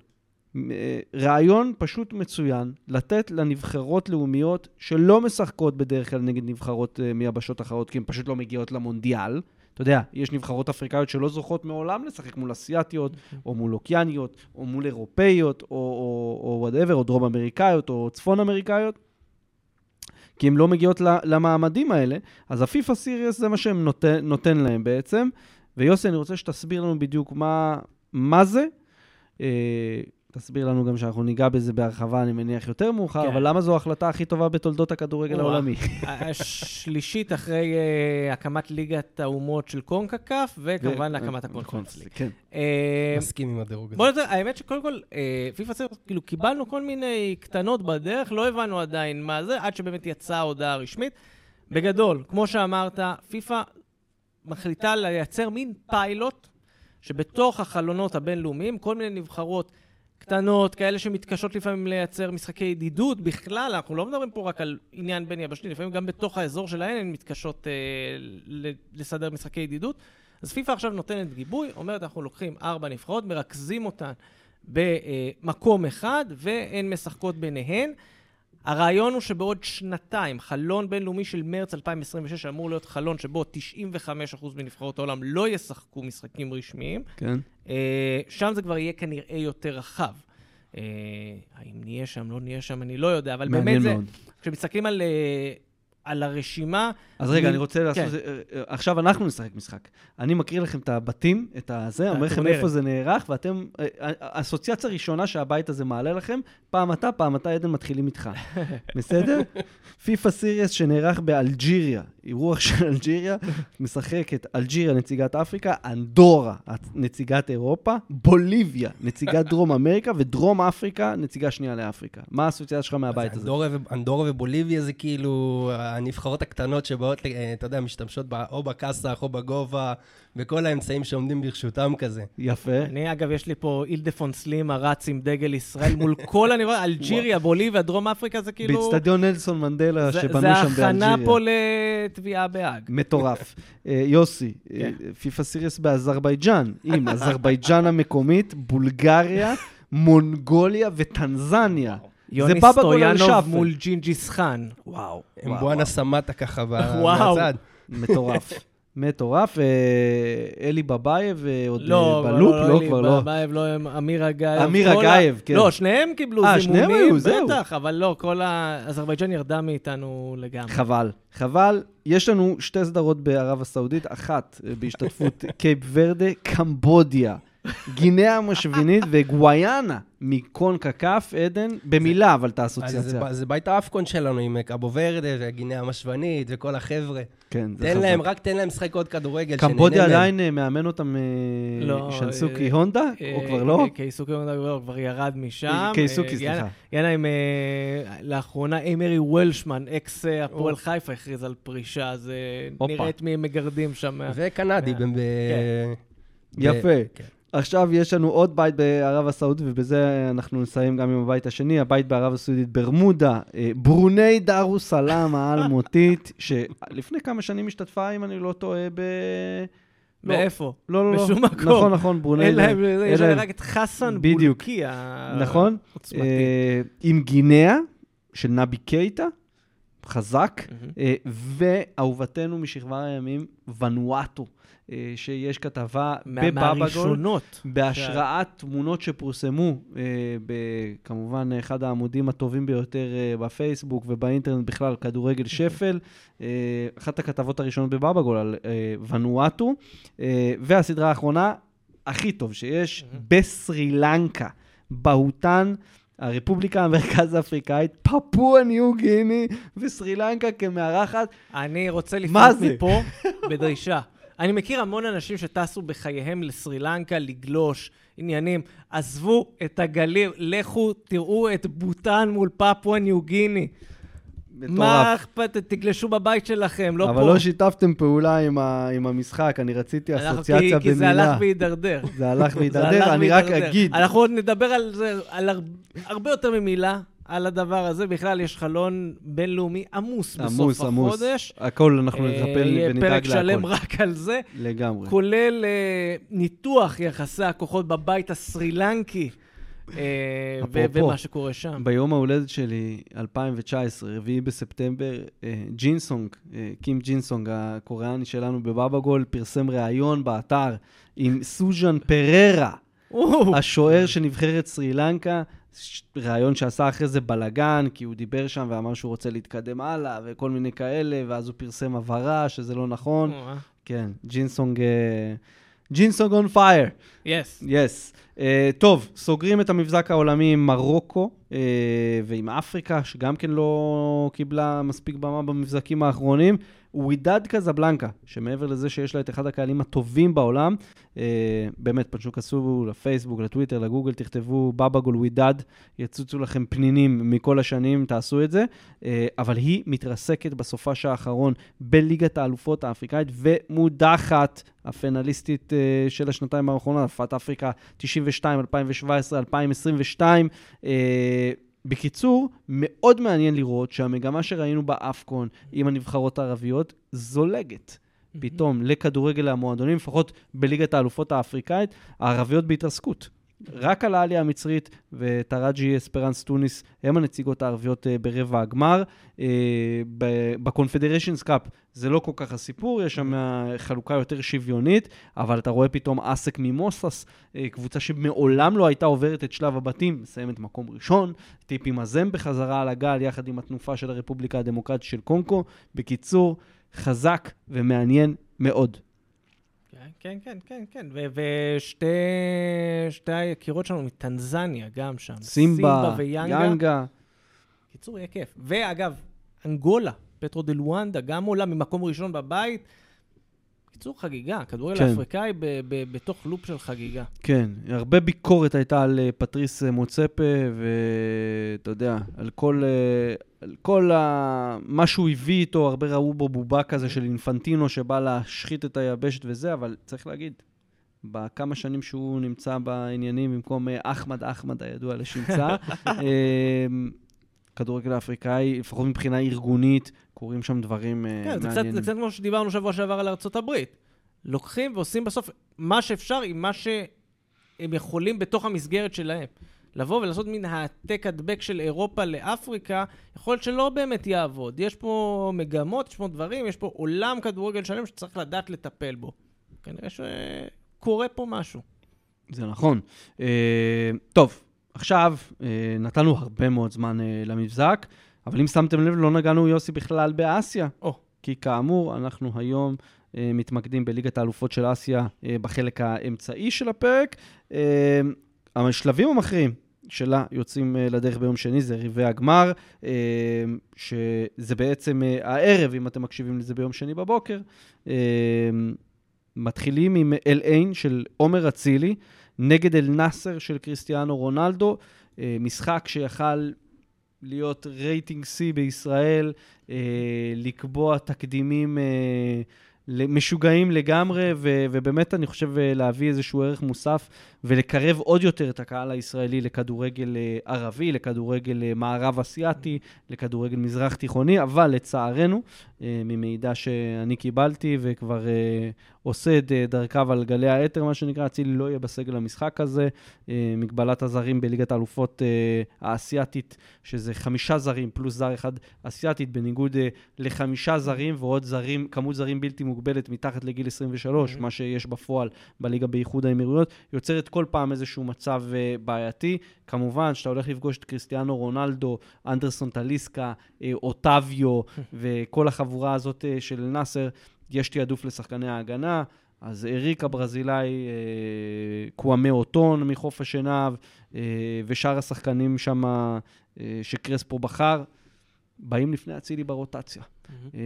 אה, רעיון פשוט מצוין, לתת לנבחרות לאומיות שלא משחקות בדרך כלל נגד נבחרות אה, מיבשות אחרות, כי הן פשוט לא מגיעות למונדיאל. אתה יודע, יש נבחרות אפריקאיות שלא זוכות מעולם לשחק מול אסיאתיות, או מול אוקיאניות, או מול אירופאיות, או whatever, או דרום אמריקאיות, או צפון אמריקאיות. כי הן לא מגיעות למעמדים האלה, אז הפיפ"א סיריוס זה מה שהם נותן, נותן להם בעצם. ויוסי, אני רוצה שתסביר לנו בדיוק מה, מה זה. תסביר לנו גם שאנחנו ניגע בזה בהרחבה, אני מניח, יותר מאוחר, כן. אבל למה זו ההחלטה הכי טובה בתולדות הכדורגל. העולמי? <laughs> השלישית אחרי אה, הקמת ליגת האומות של קונקקף, וכמובן ו- הקמת נכון, הקונפרנס ליג. כן. אה, מסכים עם הדירוג הזה. בוא נדבר, האמת שקודם כל, אה, פיפ"א סיריוס, כאילו, קיבלנו כל מיני קטנות בדרך, לא הבנו עדיין מה זה, עד שבאמת יצאה ההודעה הרשמית. בגדול, כמו שאמרת, פיפ"א מחליטה לייצר מין פיילוט, שבתוך החלונות הבינלאומיים, כל מיני נבחרות קטנות, כאלה שמתקשות לפעמים לייצר משחקי ידידות בכלל, אנחנו לא מדברים פה רק על עניין בין יבשתי, לפעמים גם בתוך האזור שלהן הן מתקשות אה, לסדר משחקי ידידות. אז פיפ"א עכשיו נותנת גיבוי, אומרת, אנחנו לוקחים ארבע נבחרות, מרכזים אותן במקום אחד, והן משחקות ביניהן. הרעיון הוא שבעוד שנתיים, חלון בינלאומי של מרץ 2026, אמור להיות חלון שבו 95% מנבחרות העולם לא ישחקו משחקים רשמיים. כן. אה, שם זה כבר יהיה כנראה יותר רחב. אה, האם נהיה שם, לא נהיה שם, אני לא יודע, אבל באמת מעניין זה, מאוד. כשמסתכלים על, אה, על הרשימה, אז רגע, מי- אני רוצה לעשות... כן. אה, אה, עכשיו אנחנו נשחק משחק. אני מקריא לכם את הבתים, את הזה, אומר לכם. איפה זה נערך, ואתם... אה, האסוציאציה הראשונה שהבית הזה מעלה לכם, פעם אתה, פעם אתה, עדן, מתחילים איתך. <laughs> בסדר? פיפא סיריוס שנערך באלג'יריה, אירוח של אלג'יריה, משחקת אלג'יריה, נציגת אפריקה, אנדורה, נציגת אירופה, בוליביה, נציגת דרום אמריקה, ודרום אפריקה, נציגה שנייה לאפריקה. מה האסוציאציה שלך מהבית הזה? אנדורה ובוליביה זה כאילו הנבחרות הקטנות שבאות, אה, אתה יודע, משתמשות או בכסח או בגובה, וכל האמצעים שעומדים ברשותם כזה. יפה. אני אגב, יש לי פה אילדפון סלימה רץ עם דגל ישראל מול <laughs> כל הנבחרות, אלג'יריה, בוליביה, דרום אפריקה, זה כאילו... באיצטדיון נלסון מנדלה זה- שבנו זה שם באלג'יריה. הכנה פה לתביעה בהאג. מטורף. <laughs> אה, יוסי, כן. אה, פיפא סירייס באזרבייג'אן, עם אזרבייג'אן המקומית, בולגריה, מונגוליה וטנזניה. יוני סטויאנוב. מול ג'ינגיס חאן. וואו. עם מבוואנה סמאטה ככה. <laughs> מהצד. מטורף. <laughs> מטורף. אה, אלי בבייב אה, עוד לא, אה, בלופ? לא, לא, אלי כבר לא. בבייב, לא, אמיר אגייב. אמיר ה- אגייב, כן. לא, שניהם קיבלו אה, זימונים, שניהם היו, זהו. בטח, אבל לא, כל האזרבייג'ן ירדה מאיתנו לגמרי. חבל. חבל. יש לנו שתי סדרות בערב הסעודית, אחת בהשתתפות <laughs> קייפ ורדה, קמבודיה, גינאה המשבינית וגוויאנה מקונקה קף, עדן, במילה, אבל את האסוציאציה. זה בית האפקון שלנו עם אה, קאבו ורדה וגינאה המשוונית וכל החבר'ה. כן, זה תן חזק. להם, רק תן להם לשחק עוד כדורגל, קמבודיה שנהנה מהם. עדיין אה, מאמן אותם אה, לא, שנסוקי אה, הונדה, אה, או כבר לא? קייסוקי לא, כבר ירד משם. קייסוקי, אה, סליחה. אה, לאחרונה אמרי וולשמן, אקס הפועל. חיפה, הכריז על פרישה, אז אה. נראה את מי הם מגרדים שם. וקנדי. ב- יפה. עכשיו יש לנו עוד בית בערב הסעודית, ובזה אנחנו נסיים גם עם הבית השני, הבית בערב הסעודית ברמודה, אה, ברוני דארוסלאם האלמותית, <laughs> שלפני כמה שנים השתתפה, אם אני לא טועה, ב... לא, מאיפה? לא, לא, לא. בשום מקום. נכון, נכון, ברוני... אין להם, יש להם- רק את חסן. בולקי נכון. אה, עם גינאה, של נבי קייטה, חזק. אה, ואהובתנו משכבר הימים, ונואטו, שיש כתבה בבאבגול. מהראשונות. בהשראת תמונות שפורסמו, אה, כמובן אחד העמודים הטובים ביותר אה, בפייסבוק ובאינטרנט בכלל, כדורגל שפל. אה, אחת הכתבות הראשונות בבאבגול על אה, ונואטו. אה, והסדרה האחרונה, הכי טוב שיש, בסרי לנקה, בהוטן. הרפובליקה המרכז האפריקאית, פפואה ניו גיני וסרי לנקה כמארחת. אני רוצה לפנות? מפה בדרישה. אני מכיר המון אנשים שטסו בחייהם לסרי לנקה לגלוש, עניינים. עזבו את הגליל, לכו תראו את בוטן מול פפואה ניו גיני. מה מטורף. אכפת, תגלשו בבית שלכם, לא אבל פה. לא שיתפתם פעולה עם, ה, עם המשחק, אני רציתי אסוציאציה כי- כי זה במילה. הלך והידרדר. זה הלך והידרדר, אני רק. אגיד. אנחנו עוד נדבר על זה, על הר- הרבה יותר ממילה, על הדבר הזה. בכלל, יש חלון בינלאומי עמוס עמוס, בסוף עמוס. החודש. הכל, אנחנו אה, נטפל ונדאג פרק שלם להכל. רק על זה, לגמרי. כולל אה, ניתוח יחסי הכוחות בבית הסרי-לנקי, אה, אפרופו, ומה שקורה שם. ביום ההולדת שלי, 2019, 4 בספטמבר, ג'ינסונג, קים ג'ינסונג, הקוריאני שלנו בבבגול, פרסם ראיון באתר עם סוז'ן פררה, השוער של נבחרת סרי לנקה, ראיון שעשה אחרי זה בלאגן, כי הוא דיבר שם ואמר שהוא רוצה להתקדם הלאה וכל מיני כאלה, ואז הוא פרסם הבהרה שזה לא נכון. כן, ג'ינסונג... אה, ג'ינסונג on fire. Yes. Yes. טוב, סוגרים את המבזק העולמי עם מרוקו uh, ועם אפריקה, שגם כן לא קיבלה מספיק במה במבזקים האחרונים. ווידאד קזבלנקה, שמעבר לזה שיש לה את אחד הקהלים הטובים בעולם, uh, באמת, פשוט כנסו לפייסבוק, לטוויטר, לגוגל, תכתבו בבגול ווידד, יצוצו לכם פנינים מכל השנים, תעשו את זה. Uh, אבל היא מתרסקת בסופש האחרון בליגת האלופות האפריקאית ומודחת, הפנליסטית uh, של השנתיים האחרונות, אלופת אפריקה 92, 2017, 2022. בקיצור, מאוד מעניין לראות שהמגמה שראינו באפקון עם הנבחרות הערביות זולגת. פתאום לכדורגל המועדונים, לפחות בליגת האלופות האפריקאית, הערביות בהתרסקות. רק על העלייה המצרית וטראג'י אספרנס טוניס הם הנציגות הערביות אה, ברבע הגמר. אה, בקונפדרשנס קאפ זה לא כל כך הסיפור, יש שם חלוקה יותר שוויונית, אבל אתה רואה פתאום אסק ממוסס, אה, קבוצה שמעולם לא הייתה עוברת את שלב הבתים, מסיימת מקום ראשון, טיפי מזם בחזרה על הגל יחד עם התנופה של הרפובליקה הדמוקרטית של קונקו. בקיצור, חזק ומעניין מאוד. כן, כן, כן, כן, ושתי שתי היקירות שלנו מטנזניה, גם שם. סימבה, ויאנגה. יאנגה. קיצור, יהיה כיף. ואגב, אנגולה, פטרו דה לואנדה, גם עולה ממקום ראשון בבית. קיצור, חגיגה. כדורגל כן. אפריקאי ב- ב- בתוך לופ של חגיגה. כן, הרבה ביקורת הייתה על אה, פטריס אה, מוצפה, ואתה יודע, על כל, אה, כל ה... מה שהוא הביא איתו, הרבה ראו בו בובה כזה של אינפנטינו שבא להשחית את היבשת וזה, אבל צריך להגיד, בכמה שנים שהוא נמצא בעניינים במקום אה, אחמד אחמד הידוע לשמצה, <laughs> אה, כדורגל האפריקאי, לפחות מבחינה ארגונית, קורים שם דברים אה, כן, זה קצת, מעניינים. זה קצת כמו שדיברנו שבוע שעבר על ארה"ב. לוקחים ועושים בסוף מה שאפשר עם מה שהם יכולים בתוך המסגרת שלהם. לבוא ולעשות מין העתק הדבק של אירופה לאפריקה, יכול להיות שלא באמת יעבוד. יש פה מגמות, יש פה דברים, יש פה עולם כדורגל שלם שצריך לדעת לטפל בו. כנראה שקורה פה משהו. זה נכון. אה, טוב, עכשיו אה, נתנו הרבה מאוד זמן אה, למבזק, אבל אם שמתם לב, לא נגענו, יוסי, בכלל באסיה. או. כי כאמור, אנחנו היום אה, מתמקדים בליגת האלופות של אסיה אה, בחלק האמצעי של הפרק. אה, השלבים המכריעים שלה יוצאים אה, לדרך ביום שני, זה רבעי הגמר, אה, שזה בעצם אה, הערב, אם אתם מקשיבים לזה ביום שני בבוקר. מתחילים עם אל-עין של עומר אצילי נגד אל-נאסר של קריסטיאנו רונלדו, משחק שיכל להיות רייטינג C בישראל, לקבוע תקדימים משוגעים לגמרי, ו- ובאמת אני חושב אה, להביא איזשהו ערך מוסף ולקרב עוד יותר את הקהל הישראלי לכדורגל אה, ערבי, לכדורגל אה, מערב אסיאתי, לכדורגל מזרח תיכוני, אבל לצערנו, ממידע שאני קיבלתי וכבר עושה את דרכיו על גלי האתר, מה שנקרא, אצילי לא יהיה בסגל המשחק הזה. מגבלת הזרים בליגת האלופות האסייתית, שזה חמישה זרים פלוס זר אחד אסייתית, בניגוד לחמישה זרים ועוד זרים, כמות זרים בלתי מוגבלת מתחת לגיל 23, Mhm. מה שיש בפועל בליגה באיחוד האמירויות, יוצרת כל פעם איזשהו מצב אה, בעייתי. כמובן, שאתה הולך לפגוש את קריסטיאנו רונלדו, אנדרסון טליסקה, אה, אוטביו <laughs> וכל החבורה הזאת אה, של נאסר, יש תעדוף לשחקני ההגנה. אז אריק הברזילאי, קוואמה אוטון מחוף השנהב, ושאר השחקנים שם שקרספו בחר, באים לפני אצילי ברוטציה. אה,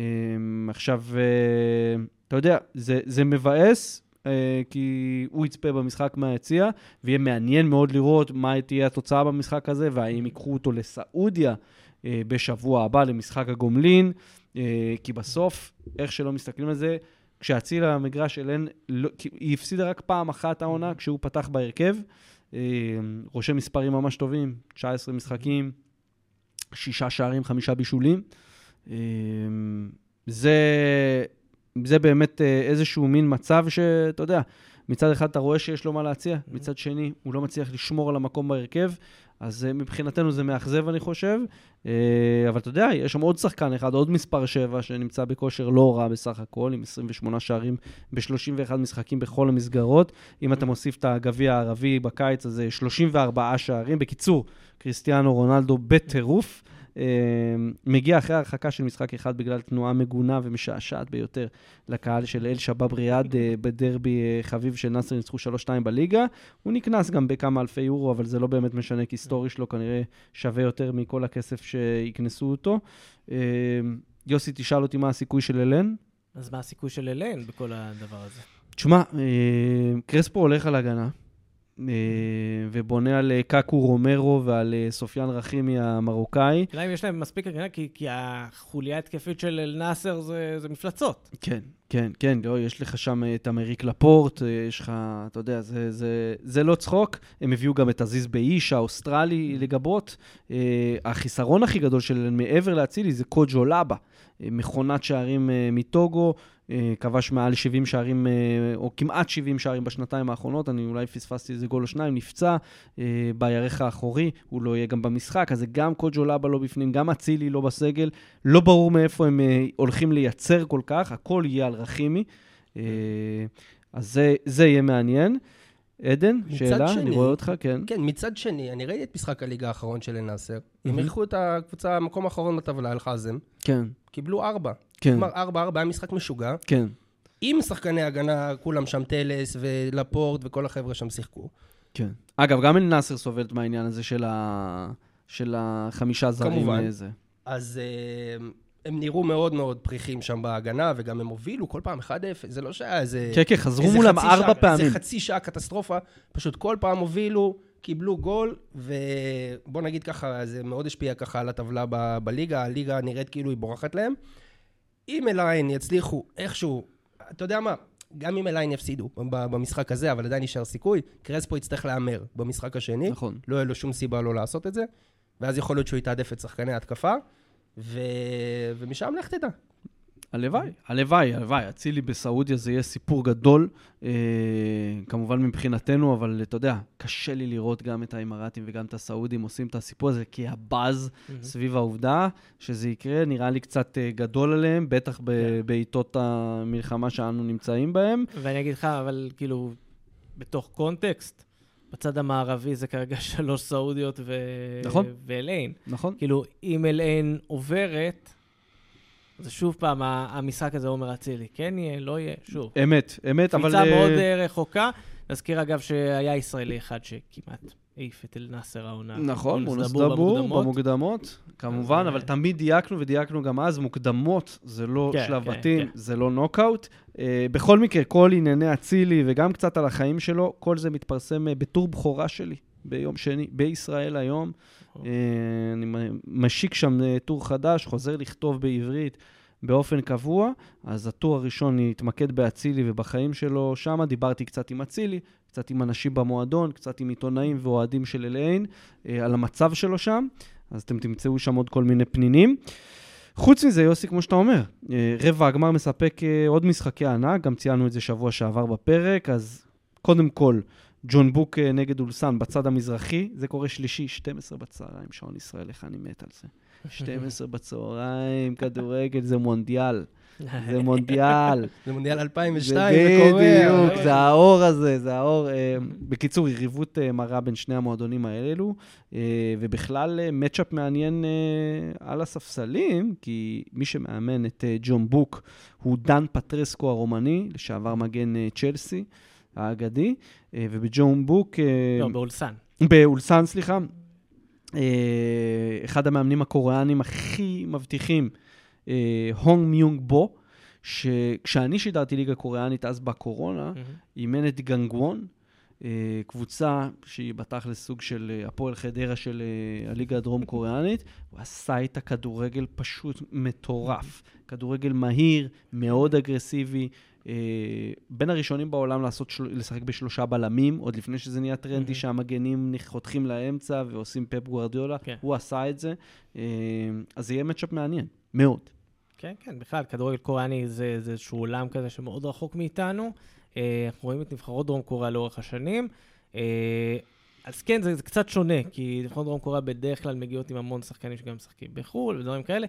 עכשיו, אה, אתה יודע, זה, זה מבאס, אה, כי הוא יצפה במשחק מהיציע, ויהיה מעניין מאוד לראות מה תהיה התוצאה במשחק הזה, והאם ייקחו אותו לסעודיה אה, בשבוע הבא למשחק הגומלין, כי בסוף, איך שלא מסתכלים על זה, כשאציל המגרש אלן, לא, היא הפסידה רק פעם אחת העונה כשהוא פתח בהרכב. רושם מספרים ממש טובים, 19 משחקים, שישה שערים, חמישה בישולים. אה, זה, זה באמת אה, איזשהו מין מצב שאתה יודע, מצד אחד אתה רואה שיש לו מה להציע, מצד שני הוא לא מצליח לשמור על המקום בהרכב, אז אה, מבחינתנו זה מאכזב, אני חושב. אה, אבל אתה יודע, יש שם עוד שחקן אחד, עוד מספר 7, שנמצא בכושר לא רע בסך הכל, עם 28 שערים ב-31 משחקים בכל המסגרות. אם אתה מוסיף את הגביע הערבי בקיץ, אז זה 34 שערים. בקיצור, קריסטיאנו רונלדו בטירוף. אה, מגיע אחרי הרחקה של משחק אחד בגלל תנועה מגונה ומשעשעת ביותר לקהל של אל שבאב ריאד אה, בדרבי אה, חביב של נאסר ניצחו 3-2 בליגה. הוא נקנס גם בכמה אלפי יורו, אבל זה לא באמת משנה, כי סטורי שלו כנראה שווה יותר מכל הכסף שיקנסו אותו. אה, יוסי, תשאל אותי מה הסיכוי של אלן. אז מה הסיכוי של אלן בכל הדבר הזה? תשמע, אה, קרספו הולך על הגנה, ובונה על אה, קקו רומרו ועל אה, סופיאן רחימי המרוקאי. השאלה אם יש להם מספיק הגנה, כי, כי החוליה ההתקפית של אל-נאסר זה, זה מפלצות. כן, כן, כן, לא, יש לך שם את איימריק לפורט, אה, יש לך, אתה יודע, זה, זה, זה לא צחוק. הם הביאו גם את עזיז בהיש, האוסטרלי, לגבות. אה, החיסרון הכי גדול שלהם מעבר לאצילי זה קוג'ו לבה, אה, מכונת שערים אה, מטוגו, אה, כבש מעל 70 שערים, אה, או כמעט 70 שערים בשנתיים האחרונות, אני אולי פספסתי איזה גול או שניים, נפצע אה, בירך האחורי, הוא לא יהיה גם במשחק, אז זה גם קוג'ו לבה לא בפנים, גם אצילי לא בסגל, לא ברור מאיפה הם אה, הולכים לייצר כל כך, הכל יהיה על רחימי. אה, אז זה, זה יהיה מעניין. עדן, שאלה, שני- אני רואה אותך, כן. כן, מצד שני, אני ראיתי את משחק הליגה האחרון של אל-נאסר. הם. אירחו את הקבוצה, המקום האחרון בטבלה, אל-חזם. כן, קיבלו ארבע. כן, כלומר, ארבע, ארבע, היה משחק משוגע. כן. עם שחקני הגנה, כולם שם, טלס ולפורט וכל החבר'ה שם שיחקו. כן. אגב, גם אל-נאסר סובלת מהעניין הזה של, ה... של החמישה זרים. כמובן. זה. אז אה, הם נראו מאוד מאוד פריחים שם בהגנה, וגם הם הובילו כל פעם 1-0. זה לא שהיה איזה... כן, כן, חזרו מולם ארבע פעמים. איזה חצי שעה קטסטרופה. פשוט כל פעם הובילו, קיבלו גול, ובוא נגיד ככה, זה מאוד השפיע ככה על הטבלה ב- בליגה. הליגה נראית כאילו היא בורחת להם. אם אליין יצליחו איכשהו, אתה יודע מה? גם אם אליין יפסידו במשחק הזה, אבל עדיין נשאר סיכוי, קרספו יצטרך להמר במשחק השני. נכון. לא יהיה לו שום סיבה לא לעשות את זה, ואז יכול להיות שהוא יתעדף את שחקני ההתקפה, ו... ומשם לך תדע. הלוואי, הלוואי, הלוואי. אצילי בסעודיה זה יהיה סיפור גדול, אה, כמובן מבחינתנו, אבל אתה יודע, קשה לי לראות גם את האמירתים וגם את הסעודים עושים את הסיפור הזה, כי הבאז סביב העובדה שזה יקרה נראה לי קצת אה, גדול עליהם, בטח ב- כן. בעיתות המלחמה שאנו נמצאים בהם. ואני אגיד לך, אבל כאילו, בתוך קונטקסט, בצד המערבי זה כרגע <laughs> שלוש סעודיות ו... נכון. ואליין. נכון? כאילו, אם אליין עוברת, זה שוב פעם, המשחק הזה עומר אצילי. כן יהיה, לא יהיה, שוב. אמת, אמת, אבל... קפיצה אה, מאוד אה, רחוקה. נזכיר אגב שהיה ישראלי אחד שכמעט העיף את אל-נאסר העונה. נכון, מונס דבור במוקדמות. במוקדמות, כמובן, אבל אה, תמיד דייקנו ודייקנו גם אז, מוקדמות זה לא כן, שלב כן, בתים, כן. זה לא נוקאוט. אה, בכל מקרה, כל ענייני אצילי וגם קצת על החיים שלו, כל זה מתפרסם אה, בטור בכורה שלי ביום שני, בישראל היום. אה, אני משיק שם אה, טור חדש, חוזר לכתוב בעברית באופן קבוע, אז הטור הראשון יתמקד באצילי ובחיים שלו. שם דיברתי קצת עם אצילי, קצת עם אנשים במועדון, קצת עם עיתונאים ואוהדים של אליין, אה, על המצב שלו שם, אז אתם תמצאו שם עוד כל מיני פנינים. חוץ מזה, יוסי, כמו שאתה אומר, אה, רבע הגמר מספק אה, עוד משחקי ענק, גם ציינו את זה שבוע שעבר בפרק, אז קודם כל, ג'ון בוק נגד אולסן בצד המזרחי, זה קורה שלישי, 12 בצהריים, שעון ישראל, איך אני מת על זה. <laughs> 12 בצהריים, כדורגל, זה מונדיאל. זה מונדיאל. <laughs> זה מונדיאל זה 2002, זה קורה. בדיוק, זה האור הזה, זה האור. אה, בקיצור, יריבות אה, מרה בין שני המועדונים האלו, אה, ובכלל אה, מצ'אפ מעניין אה, על הספסלים, כי מי שמאמן את אה, ג'ון בוק הוא דן פטרסקו הרומני, לשעבר מגן אה, צ'לסי האגדי, אה, ובג'ון בוק... אה, לא, באולסן. באולסן, סליחה. אה, אחד המאמנים הקוריאנים הכי מבטיחים, אה, הונג מיונג בו, שכשאני שידרתי ליגה קוריאנית אז בקורונה, אימן את גנגוון, אה, קבוצה שהיא בתכלס סוג של אה, הפועל חדרה של אה, הליגה הדרום-קוריאנית. הוא עשה איתה כדורגל פשוט מטורף. כדורגל מהיר, מאוד אגרסיבי. אה, בין הראשונים בעולם לעשות. לשחק בשלושה בלמים, עוד לפני שזה נהיה טרנדי מהמם. שהמגנים חותכים לאמצע ועושים פפ גוארדיולה. כן. הוא עשה את זה. אה, אז זה יהיה מצ'אפ מעניין, מאוד. כן, כן, בכלל, כדורגל קוריאני זה זה איזשהו עולם כזה שמאוד רחוק מאיתנו. אה, אנחנו רואים את נבחרות דרום קוריאה לאורך השנים. אה, אז כן, זה, זה קצת שונה, כי נבחרות דרום קוריאה בדרך כלל מגיעות עם המון שחקנים שגם משחקים בחו"ל ודברים כאלה.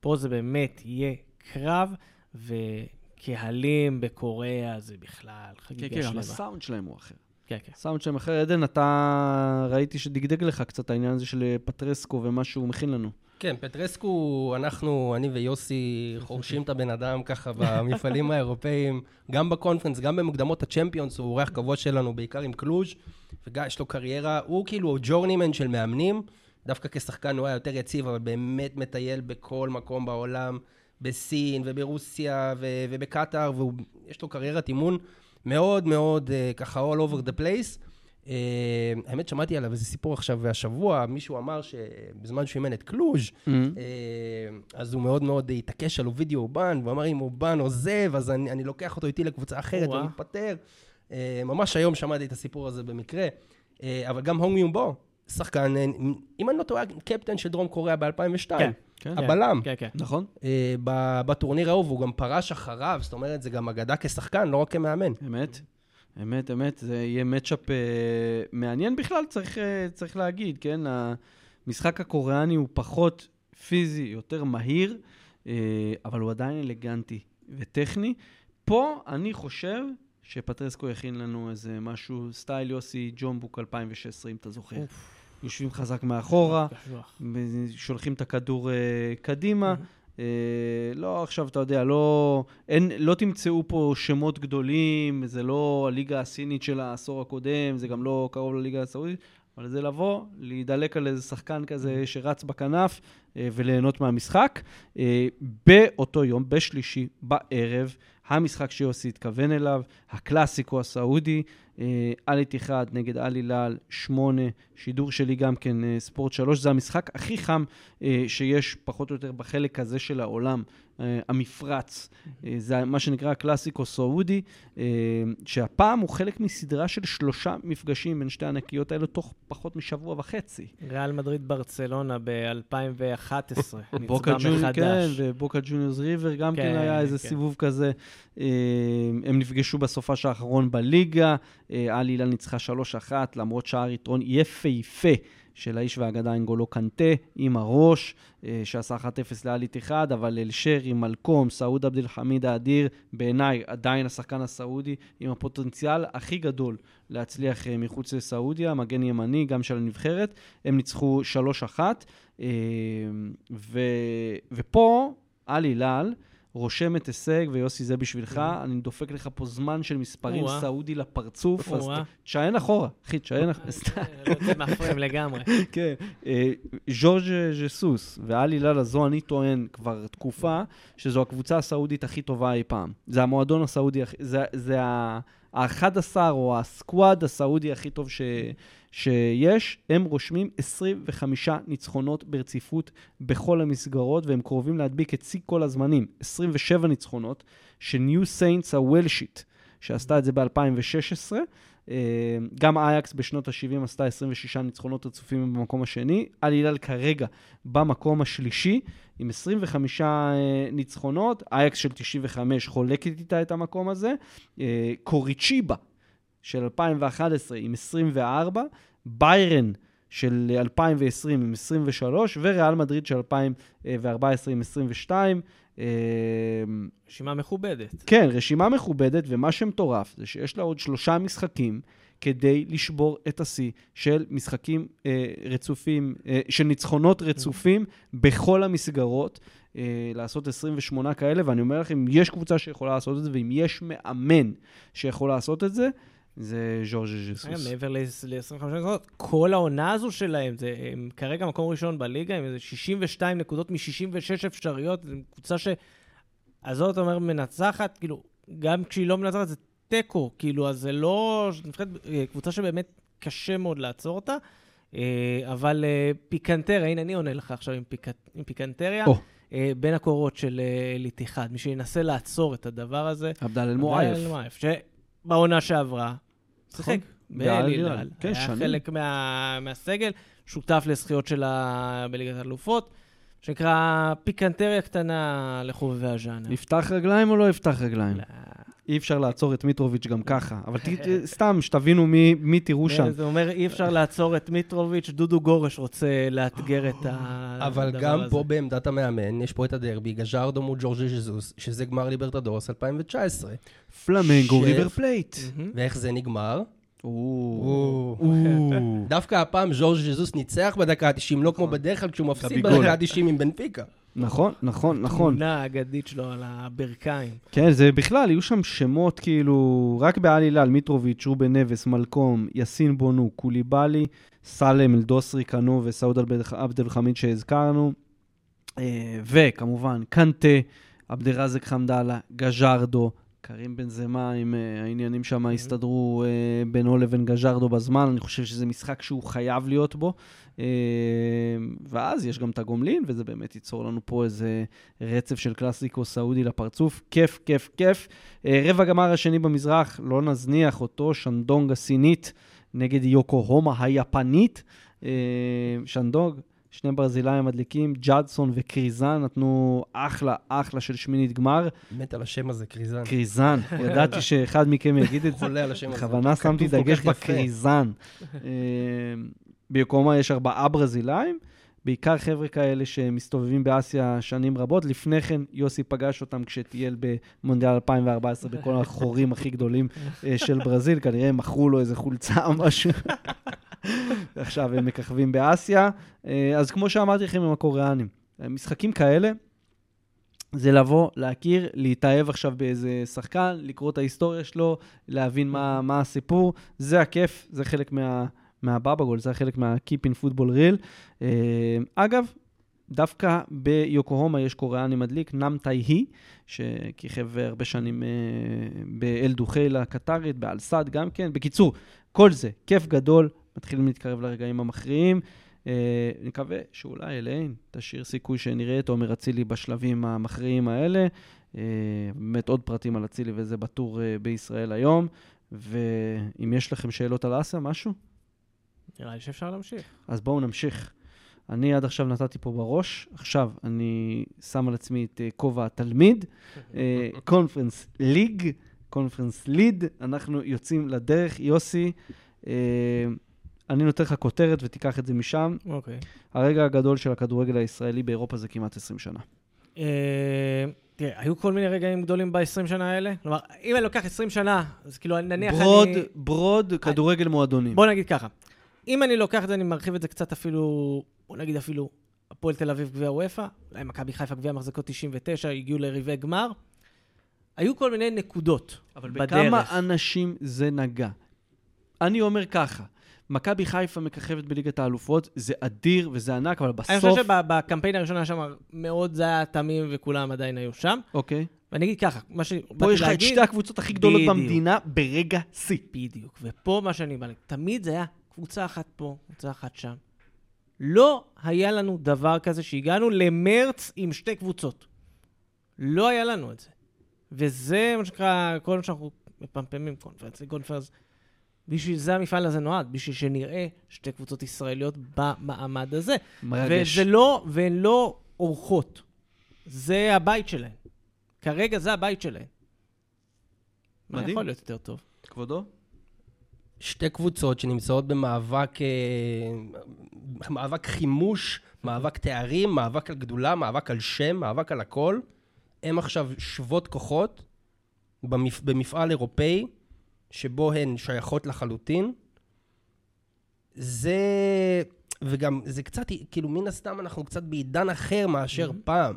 פה זה באמת יהיה קרב, וקהלים בקוריאה זה בכלל כן, חגיגה כן, אבל שלמה. הסאונד שלהם הוא אחר. כן, כן. הסאונד שלהם אחר. עדן, אתה ראיתי שדגדג לך קצת העניין הזה של פטרסקו ומה שהוא מכין לנו. כן, פטרסקו, אנחנו, אני ויוסי, חורשים את הבן אדם ככה במפעלים האירופאיים, גם בקונפרנס, גם במוקדמות הצ'מפיונס, הוא אורח קבוע שלנו, בעיקר עם קלוז', וגם יש לו קריירה, הוא כאילו ג'ורנימן של מאמנים, דווקא כשחקן הוא היה יותר יציב, אבל באמת מטייל בכל מקום בעולם, בסין וברוסיה ו- ובקטאר, ויש לו קריירת אימון מאוד מאוד אה, ככה all over the place. אה, האמת, שמעתי עליו איזה סיפור עכשיו השבוע, מישהו אמר שבזמן שהוא אימן את קלוז', Mm-hmm. אה, אז הוא מאוד מאוד התעקש על אובידיו אובן, והוא אמר, אם אובן עוזב, אז אני, אני לוקח אותו איתי לקבוצה אחרת, או-אה. הוא מתפטר. אה, ממש היום שמעתי את הסיפור הזה במקרה. אבל גם הונג מיומבו, שחקן, אה, אם אני לא טועה, קפטן של דרום קוריאה ב-2002. כן. כן, הבלם. כן, כן. נכון? ב- בטורניר ההוא, והוא גם פרש אחריו, זאת אומרת, זה גם אגדה כשחקן, לא רק כמאמן. אמת. אמת, אמת, זה יהיה מצ'אפ אה, מעניין בכלל, צריך, אה, צריך להגיד, כן? המשחק הקוריאני הוא פחות פיזי, יותר מהיר, אה, אבל הוא עדיין אלגנטי וטכני. פה אני חושב שפטרסקו יכין לנו איזה משהו, סטייל יוסי ג'ומבוק 2016, אם אתה זוכר. יושבים חזק מאחורה. שולחים את הכדור אה, קדימה. אה, לא, עכשיו, אתה יודע, לא, אין, לא תמצאו פה שמות גדולים, זה לא הליגה הסינית של העשור הקודם, זה גם לא קרוב לליגה הסעודית, אבל זה לבוא, להידלק על איזה שחקן כזה שרץ בכנף אה, וליהנות מהמשחק. אה, באותו יום, בשלישי, בערב, המשחק שיוסי התכוון אליו, הקלאסיקו הסעודי, אה, אל איתיחד נגד אל הילל, שמונה, שידור שלי גם כן, אה, ספורט שלוש, זה המשחק הכי חם אה, שיש פחות או יותר בחלק הזה של העולם, המפרץ. אה, זה מה שנקרא הקלאסיקו סעודי, אה, שהפעם הוא חלק מסדרה של שלושה מפגשים בין שתי הענקיות האלו תוך פחות משבוע וחצי. ריאל מדריד ברצלונה ב-2011 2011. <laughs> בוקה נצבע ג'וניור, כן, מחדש. ובוקה ג'וניורס ריבר גם כן כן, היה איזה כן. סיבוב כזה. אה, הם נפגשו בסופש האחרון בליגה, אה, על הילה ניצחה 3-1, למרות שער יתרון יפהפה של האיש והאגדה אנגולו קנטה, עם הראש, אה, שעשה 1-0 לאל איתיחד, אבל אל-שרי, מלקום, סעוד עבד אל חמיד האדיר, בעיניי עדיין השחקן הסעודי עם הפוטנציאל הכי גדול להצליח אה, מחוץ לסעודיה, מגן ימני, גם של הנבחרת. הם ניצחו 3-1, אה, ו... ופה, על הילל, רושמת הישג, ויוסי, זה בשבילך, אני דופק לך פה זמן של מספרים. סעודי לפרצוף, אז. תשען אחורה, אחי, תשען אחורה. זה מהפריים לגמרי. <laughs> כן. אה, ז'ורג' ז'סוס ועל הילל הזו, אני טוען כבר תקופה, שזו הקבוצה הסעודית הכי טובה אי פעם. זה המועדון הסעודי, זה- זה ה-11 או ה squad הסעודי הכי טוב ש... שיש, הם רושמים 25 ניצחונות ברציפות בכל המסגרות, והם קרובים להדביק את שיא כל הזמנים, 27 ניצחונות, שניו סיינטס הוולשית, שעשתה את זה ב-2016. אה, גם אייקס בשנות ה-70 עשתה 26 ניצחונות רצופים במקום השני. אל הילאל כרגע במקום השלישי, עם 25 אה, ניצחונות. אייקס של 95 חולקת איתה את המקום הזה. אה, קוריצ'יבה של 2011 עם 24. ביירן של 2020 עם 23, וריאל מדריד של 2014 עם 22. אה, רשימה מכובדת. כן, רשימה מכובדת, ומה שמטורף זה שיש לה עוד שלושה משחקים כדי לשבור את השיא של משחקים אה, רצופים, אה, של ניצחונות רצופים בכל המסגרות, אה, לעשות 28 כאלה, ואני אומר לכם, אם יש קבוצה שיכולה לעשות את זה, ואם יש מאמן שיכול לעשות את זה, זה ז'ורג' ז'סוס. מעבר ל-25 נקודות, כל העונה הזו שלהם, זה הם כרגע מקום ראשון בליגה, עם איזה 62 נקודות מ-66 אפשריות, זו קבוצה ש... עזוב, אתה אומר, מנצחת, כאילו, גם כשהיא לא מנצחת זה תיקו, כאילו, אז זה לא... נבחרת אה, קבוצה שבאמת קשה מאוד לעצור אותה, אה, אבל אה, פיקנטריה, הנה, אני עונה לך עכשיו עם, פיק... עם פיקנטריה. אה, בין הקורות של אליט אחד, מי שינסה לעצור את הדבר הזה. עבדאל אל-מועייף, שבעונה שעברה, שיחק באל באל הילל. הילל. כן, היה שנים. חלק מה, מהסגל, שותף לזכיות שלה בליגת האלופות, שנקרא פיקנטריה קטנה לחובבי הז'אנר. יפתח רגליים או לא יפתח רגליים? לא. אי אפשר לעצור את מיטרוביץ' גם ככה, אבל ת- <laughs> סתם, שתבינו מי מי תראו שם. זה אומר, אי אפשר לעצור את מיטרוביץ', דודו גורש רוצה לאתגר את <laughs> הדאבל הזה. גם פה בעמדת המאמן, יש פה את הדרבי, גז'ארדו מול ז'ורז'ה ז'זוס, שזה גמר ליברטדורס 2019. פלמנגו ריבר פלייט. ואיך זה נגמר? דווקא הפעם ז'ורז' ז'זוס ניצח בדקה ה-90, לא כמו בדרך כלל כשהוא מפסיד. בדקה ה-90 עם בנפיקה. נכון, נכון, נכון. תמונה האגדית שלו על הברכיים. כן, זה בכלל, יהיו שם שמות כאילו, רק בעל הילל, מיטרוביץ', רובן נבס, מלקום, יאסין בונו, קוליבאלי, סאלם, אלדוסרי, קנו וסעוד עבד אל חמיד שהזכרנו. אה, וכמובן, קנטה, עבדרזק חמדאללה, גז'רדו, קרים בן זמה, אם אה, העניינים שם הסתדרו אה, בינו לבין גז'רדו בזמן, אני חושב שזה משחק שהוא חייב להיות בו. אה, ואז יש גם את הגומלין, וזה באמת ייצור לנו פה איזה רצף של קלאסיקו סעודי לפרצוף. כיף, כיף, כיף. אה, רבע גמר השני במזרח, לא נזניח אותו, שנדונג הסינית נגד יוקוהומה היפנית. אה, שנדונג, שני ברזילאים מדליקים, ג'אדסון וקריזן נתנו אחלה, אחלה של שמינית גמר. מת על השם הזה, קריזן. קריזן, ידעתי <laughs> שאחד מכם יגיד את זה. חולה על השם הזה. בכוונה שמתי דגש. בקריזן. <laughs> ביוקומה יש ארבעה ברזילאים, בעיקר חבר'ה כאלה שמסתובבים באסיה שנים רבות. לפני כן יוסי פגש אותם כשטייל במונדיאל 2014 בכל החורים הכי גדולים אה, של ברזיל, כנראה הם מכרו לו איזה חולצה או משהו. עכשיו הם מככבים באסיה. אה, אז כמו שאמרתי לכם עם הקוריאנים, משחקים כאלה, זה לבוא, להכיר, להתאהב עכשיו באיזה שחקן, לקרוא את ההיסטוריה שלו, להבין מה, מה הסיפור. זה הכיף, זה חלק מה, מהבאבא גול, זה חלק מה-Keep in Football Real. אה, אגב, דווקא ביוקוהומה יש קוריאני מדליק, נאם טאי-הי, שכיכב הרבה שנים אה, באל-דוחייל הקטרית, באל-סאד גם כן. בקיצור, כל זה, כיף גדול, מתחילים להתקרב לרגעים המכריעים. אה, נקווה שאולי אליין תשאיר סיכוי שנראה את עומר אצילי בשלבים המכריעים האלה. באמת עוד פרטים על אצילי וזה בטור בישראל היום. ואם יש לכם שאלות על אסיה, משהו? נראה לי שאפשר להמשיך. אז בואו נמשיך. אני עד עכשיו נתתי פה בראש, עכשיו אני שם על עצמי את אה, כובע התלמיד, קונפרנס ליג, קונפרנס ליד, אנחנו יוצאים לדרך. יוסי, אה, אני נותן לך כותרת ותיקח את זה משם. אוקיי. הרגע הגדול של הכדורגל הישראלי באירופה זה כמעט 20 שנה. אה, תראה, היו כל מיני רגעים גדולים ב-20 שנה האלה. כלומר, אם אני לוקח 20 שנה, אז כאילו, נניח ברוד, אני... ברוד, כדורגל מועדונים. בוא נגיד ככה, אם אני לוקח את זה, אני מרחיב את זה קצת אפילו, בוא נגיד אפילו, הפועל תל אביב גביע וופא, אולי מכבי חיפה גביע מחזקות 99, הגיעו לריבי גמר. היו כל מיני נקודות אבל בדרך. בכמה אנשים זה נגע? אני אומר ככה, מכבי חיפה מככבת בליגת האלופות, זה אדיר וזה ענק, אבל אני בסוף... חושב שבקמפיין הראשון היה שם מאוד, זה היה תמים וכולם עדיין היו שם. אוקיי. ואני אגיד ככה, מה פה שבאתי יש לך את. שתי הקבוצות הכי גדולות בדיוק. במדינה ברגע שיא. בדיוק. ופה מה שאני בא להגיד, תמיד זה היה קבוצה אחת פה, קבוצה אחת שם. לא היה לנו דבר כזה שהגענו למרץ עם שתי קבוצות. לא היה לנו את זה. וזה מה שנקרא, כל מה שאנחנו מפמפמים קונפרנס לקונפרנס. בשביל זה המפעל הזה נועד, בשביל שנראה שתי קבוצות ישראליות במעמד הזה. מרגש. וזה לא, והן לא אורחות. זה הבית שלהן. כרגע זה הבית שלהן. מה מדהים. יכול להיות יותר טוב? כבודו? שתי קבוצות שנמצאות במאבק אה, מאבק חימוש, מאבק תארים, מאבק על גדולה, מאבק על שם, מאבק על הכל. הם עכשיו שוות כוחות במפ... במפעל אירופאי, שבו הן שייכות לחלוטין. זה... וגם זה קצת, כאילו, מן הסתם אנחנו קצת בעידן אחר מאשר Mhm. פעם.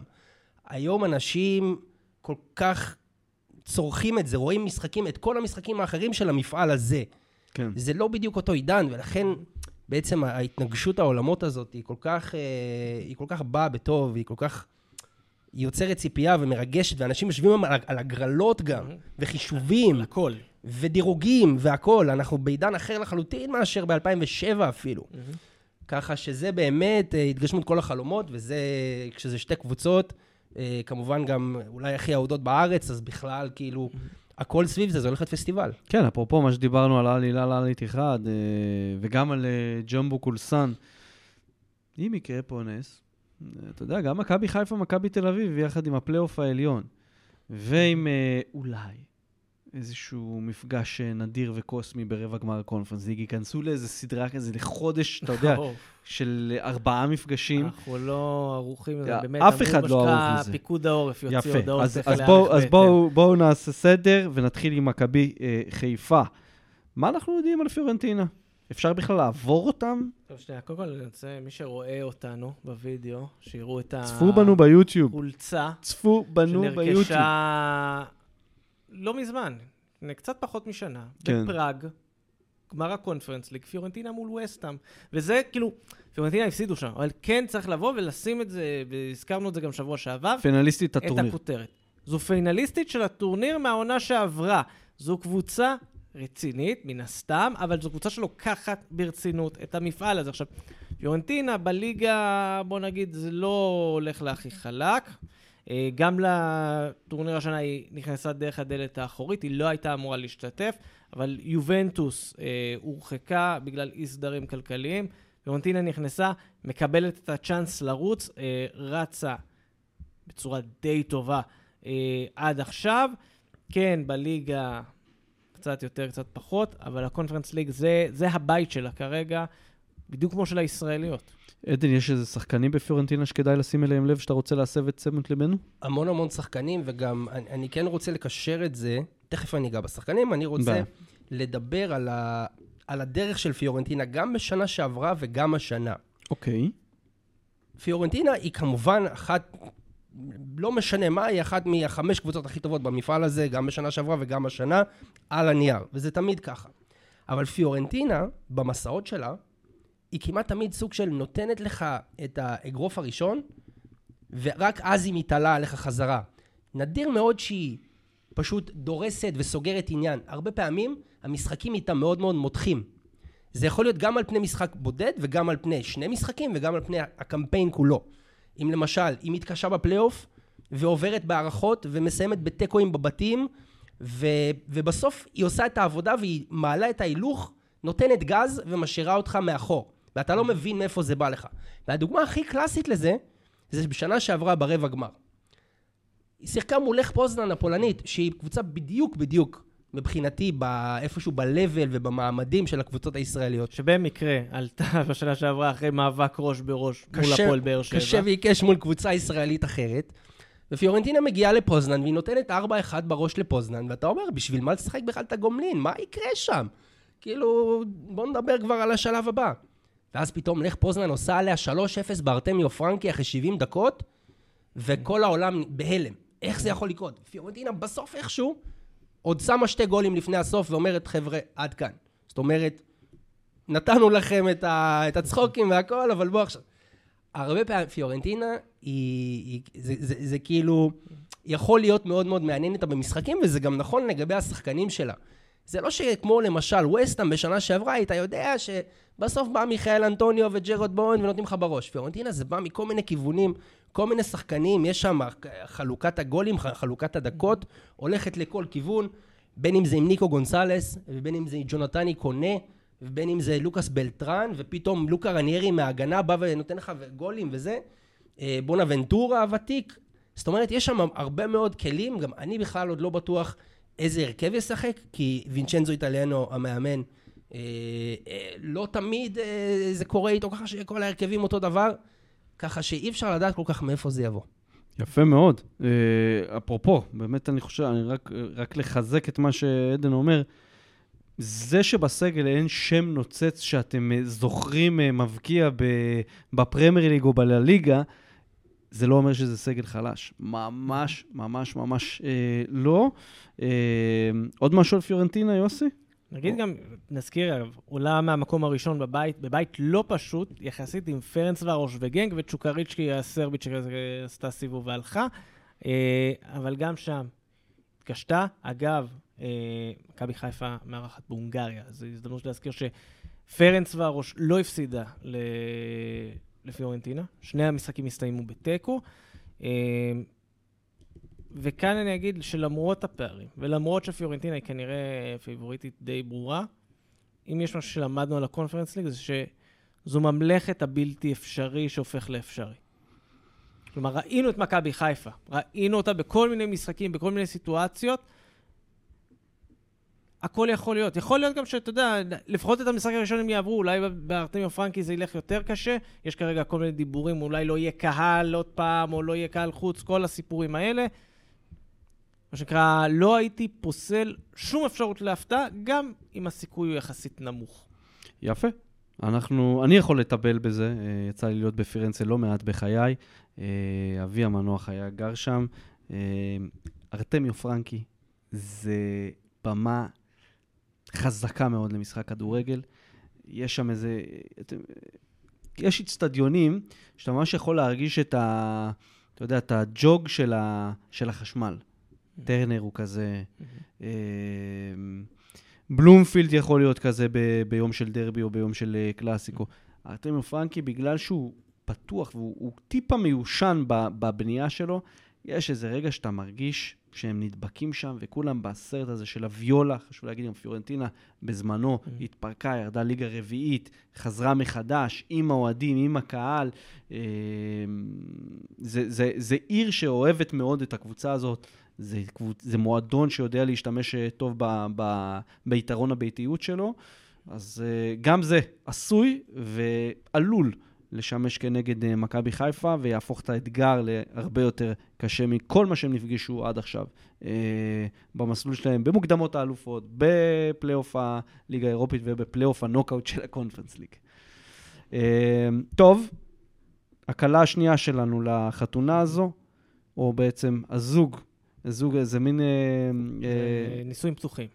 היום אנשים כל כך צורכים את זה, רואים משחקים, את כל המשחקים האחרים של המפעל הזה. כן. זה לא בדיוק אותו עידן, ולכן בעצם ההתנגשות העולמות הזאת היא כל כך, אה, היא כל כך באה בטוב, היא כל כך... היא יוצרת ציפייה ומרגשת, ואנשים יושבים על, על הגרלות גם, וחישובים, הכל. ודירוגים, והכול. אנחנו בעידן אחר לחלוטין מאשר ב-2007 אפילו. ככה שזה באמת אה, התגשמות כל החלומות, וזה, כשזה שתי קבוצות, אה, כמובן גם אולי הכי אהודות בארץ, אז בכלל, כאילו, הכל סביב זה, זה הולך להיות פסטיבל. כן, אפרופו מה שדיברנו על עלי לאללה עלי אחד, אה, וגם על אה, ג'מבו קולסן, אם יקרה פה נס, אה, אתה יודע, גם מכבי חיפה, מכבי תל אביב, יחד עם הפלייאוף העליון, ועם אולי איזשהו מפגש אה, נדיר וקוסמי ברבע גמר הקונפרנס ליג, ייכנסו לאיזה סדרה כזה לחודש, אתה יודע. של ארבעה מפגשים. אנחנו לא ערוכים לזה, באמת. אף אחד לא ערוך לזה. פיקוד העורף יוציא הודעות. אז, אז, להיערך בואו, אז בהתאם. בואו, נעשה סדר ונתחיל עם מכבי אה, חיפה. מה אנחנו יודעים על פיורנטינה? אפשר בכלל לעבור אותם? טוב, שנייה, קודם כל אני רוצה, מי שרואה אותנו בווידאו, שיראו את צפו בנו ביוטיוב. החולצה צפו בנו ביוטיוב. שנרכשה לא מזמן, לפני קצת פחות משנה, כן. בפראג, גמר הקונפרנס ליג, פיורנטינה מול וסטאם. וזה כאילו, פיורנטינה הפסידו שם, אבל כן צריך לבוא ולשים את זה, והזכרנו את זה גם שבוע שעבר, פינליסטית את הטורניר. הכותרת. זו פיינליסטית של הטורניר מהעונה שעברה. זו קבוצה רצינית, מן הסתם, אבל זו קבוצה שלוקחת ברצינות את המפעל הזה. עכשיו, פיורנטינה בליגה, בוא נגיד, זה לא הולך לה הכי חלק. אה, גם לטורניר השנה היא נכנסה דרך הדלת האחורית, היא לא הייתה אמורה להשתתף, אבל יובנטוס אה, הורחקה בגלל אי סדרים כלכליים. פיורנטינה נכנסה, מקבלת את הצ'אנס לרוץ, אה, רצה בצורה די טובה עד עכשיו. כן, בליגה קצת יותר, קצת פחות, אבל הקונפרנס ליג זה, זה הבית שלה כרגע, בדיוק כמו של הישראליות. עדן, יש איזה שחקנים בפיורנטינה שכדאי לשים אליהם לב שאתה רוצה להסב את תשומת ליבנו? המון המון שחקנים, וגם אני, אני כן רוצה לקשר את זה, תכף אני אגע בשחקנים, אני רוצה בעיה. לדבר על, ה, על הדרך של פיורנטינה, גם בשנה שעברה וגם השנה. אוקיי. פיורנטינה היא כמובן אחת, לא משנה מה, היא אחת מהחמש קבוצות הכי טובות במפעל הזה, גם בשנה שעברה וגם השנה, על הנייר, וזה תמיד ככה. אבל פיורנטינה, במסעות שלה, היא כמעט תמיד סוג של נותנת לך את האגרוף הראשון, ורק אז היא מתעלה עליך חזרה. נדיר מאוד שהיא פשוט דורסת וסוגרת עניין. הרבה פעמים המשחקים איתה מאוד מאוד מותחים. זה יכול להיות גם על פני משחק בודד וגם על פני שני משחקים וגם על פני הקמפיין כולו. אם למשל, היא מתקשה בפלייאוף ועוברת בהערכות ומסיימת בתיקואים בבתים ו, ובסוף היא עושה את העבודה והיא מעלה את ההילוך, נותנת גז ומשאירה אותך מאחור. ואתה לא מבין מאיפה זה בא לך. והדוגמה הכי קלאסית לזה, זה בשנה שעברה ברבע גמר. היא שיחקה מול לך פוזנן הפולנית, שהיא קבוצה בדיוק בדיוק, מבחינתי, איפשהו ב-level ובמעמדים של הקבוצות הישראליות. שבמקרה עלתה <laughs> בשנה שעברה אחרי מאבק ראש בראש מול קשה- הפועל באר שבע. קשה ועיקש מול קבוצה ישראלית אחרת. ופיורנטינה מגיעה לפוזנן, והיא נותנת 4-1 בראש לפוזנן, ואתה אומר, בשביל מה לשחק בכלל את הגומלין? מה יקרה שם? כאילו, בוא נדבר כבר על השלב הבא. ואז פתאום לך פוזנן עושה עליה 3-0 בארטמיו פרנקי אחרי 70 דקות, וכל העולם בהלם. איך זה יכול לקרות? פיורנטינה בסוף איכשהו עוד שמה שתי גולים לפני הסוף ואומרת, חבר'ה, עד כאן. זאת אומרת, נתנו לכם את, ה, את הצחוקים והכל, אבל בואו עכשיו. הרבה פעמים פיורנטינה היא, היא זה, זה, זה כאילו יכול להיות מאוד מאוד מעניין איתה במשחקים, וזה גם נכון לגבי השחקנים שלה. זה לא שכמו למשל ווסטהאם בשנה שעברה, היית יודע שבסוף בא מיכאל אנטוניו וג'רד בוהן ונותנים לך בראש. פיורנטינה זה בא מכל מיני כיוונים, כל מיני שחקנים, יש שם חלוקת הגולים, חלוקת הדקות, הולכת לכל כיוון, בין אם זה עם ניקו גונסלס, ובין אם זה עם ג'ונתני קונה, ובין אם זה לוקאס בלטרן, ופתאום לוקה רניירי מההגנה בא ונותן לך גולים וזה. אה, בונה ונטורה הוותיק. זאת אומרת, יש שם הרבה מאוד כלים, גם אני בכלל עוד לא בטוח איזה הרכב ישחק, כי וינצ'נזו איטליאנו המאמן, לא תמיד אה, זה קורה איתו ככה שכל ההרכבים אותו דבר, ככה שאי אפשר לדעת כל כך מאיפה זה יבוא. יפה מאוד. אה, אפרופו, באמת אני חושב, אני רק, רק לחזק את מה שעדן אומר, זה שבסגל אין שם נוצץ שאתם אה, זוכרים אה, מבקיע בפרמייר ליג או בליגה, זה לא אומר שזה סגל חלש. ממש, ממש, ממש אה, לא. אה, עוד משהו על פיורנטינה, יוסי? נגיד גם, נזכיר, עולה מהמקום הראשון בבית, בבית לא פשוט, יחסית עם פרנס והראש וגנג וצ'וקריצ'קי הסרבית שעשתה סיבוב והלכה, אה, אבל גם שם התקשתה. אגב, אה, מכבי חיפה מארחת בהונגריה, זו הזדמנות להזכיר שפרנס והראש לא הפסידה ל... לפיורנטינה, שני המשחקים הסתיימו בתיקו. וכאן אני אגיד שלמרות הפערים, ולמרות שפיורנטינה היא כנראה פיבוריטית די ברורה, אם יש משהו שלמדנו על הקונפרנס ליג, זה שזו ממלכת הבלתי אפשרי שהופך לאפשרי. כלומר, ראינו את מכבי חיפה, ראינו אותה בכל מיני משחקים, בכל מיני סיטואציות. הכל יכול להיות. יכול להיות גם שאתה יודע, לפחות את המשחק הראשון הם יעברו, אולי בארטמיו פרנקי זה ילך יותר קשה. יש כרגע כל מיני דיבורים, אולי לא יהיה קהל עוד פעם, או לא יהיה קהל חוץ, כל הסיפורים האלה. מה שנקרא, לא הייתי פוסל שום אפשרות להפתעה, גם אם הסיכוי הוא יחסית נמוך. יפה. אנחנו, אני יכול לטבל בזה, אה, יצא לי להיות בפירנצה לא מעט בחיי. אה, אבי המנוח היה גר שם. אה, ארטמיו פרנקי זה במה חזקה מאוד למשחק כדורגל. יש שם איזה... יש אצטדיונים שאתה ממש יכול להרגיש את ה... אתה יודע, את הג'וג של, ה, של החשמל. טרנר הוא כזה, אה, בלומפילד יכול להיות כזה ב, ביום של דרבי או ביום של אה, קלאסיקו. ארטמיו פרנקי, בגלל שהוא פתוח והוא הוא טיפה מיושן בבנייה שלו, יש איזה רגע שאתה מרגיש שהם נדבקים שם, וכולם בסרט הזה של הוויולה, חשוב להגיד, גם פיורנטינה בזמנו התפרקה, ירדה ליגה רביעית, חזרה מחדש, עם האוהדים, עם הקהל. אה, זה, זה, זה עיר שאוהבת מאוד את הקבוצה הזאת. זה. זה מועדון שיודע להשתמש אה, טוב ב... ב... ביתרון הביתיות שלו, אז uh, גם זה עשוי ועלול לשמש כנגד uh, מכבי חיפה ויהפוך את האתגר להרבה יותר קשה מכל מה שהם נפגשו עד עכשיו במסלול שלהם, במוקדמות האלופות, בפלייאוף הליגה האירופית ובפלייאוף הנוקאוט של הקונפרנס ליג. טוב, הקלה השנייה שלנו לחתונה הזו, או בעצם הזוג זוג, איזה מין... אה, אה, ניסויים פתוחים.